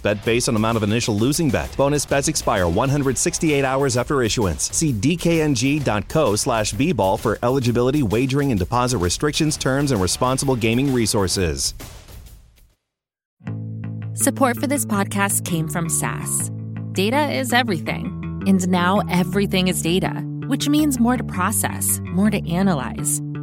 bet based on amount of initial losing bet. Bonus bets expire 168 hours after issuance. See dkng.co slash bball for eligibility, wagering, and deposit restrictions, terms, and responsible gaming resources. Support for this podcast came from SAS. Data is everything, and now everything is data, which means more to process, more to analyze.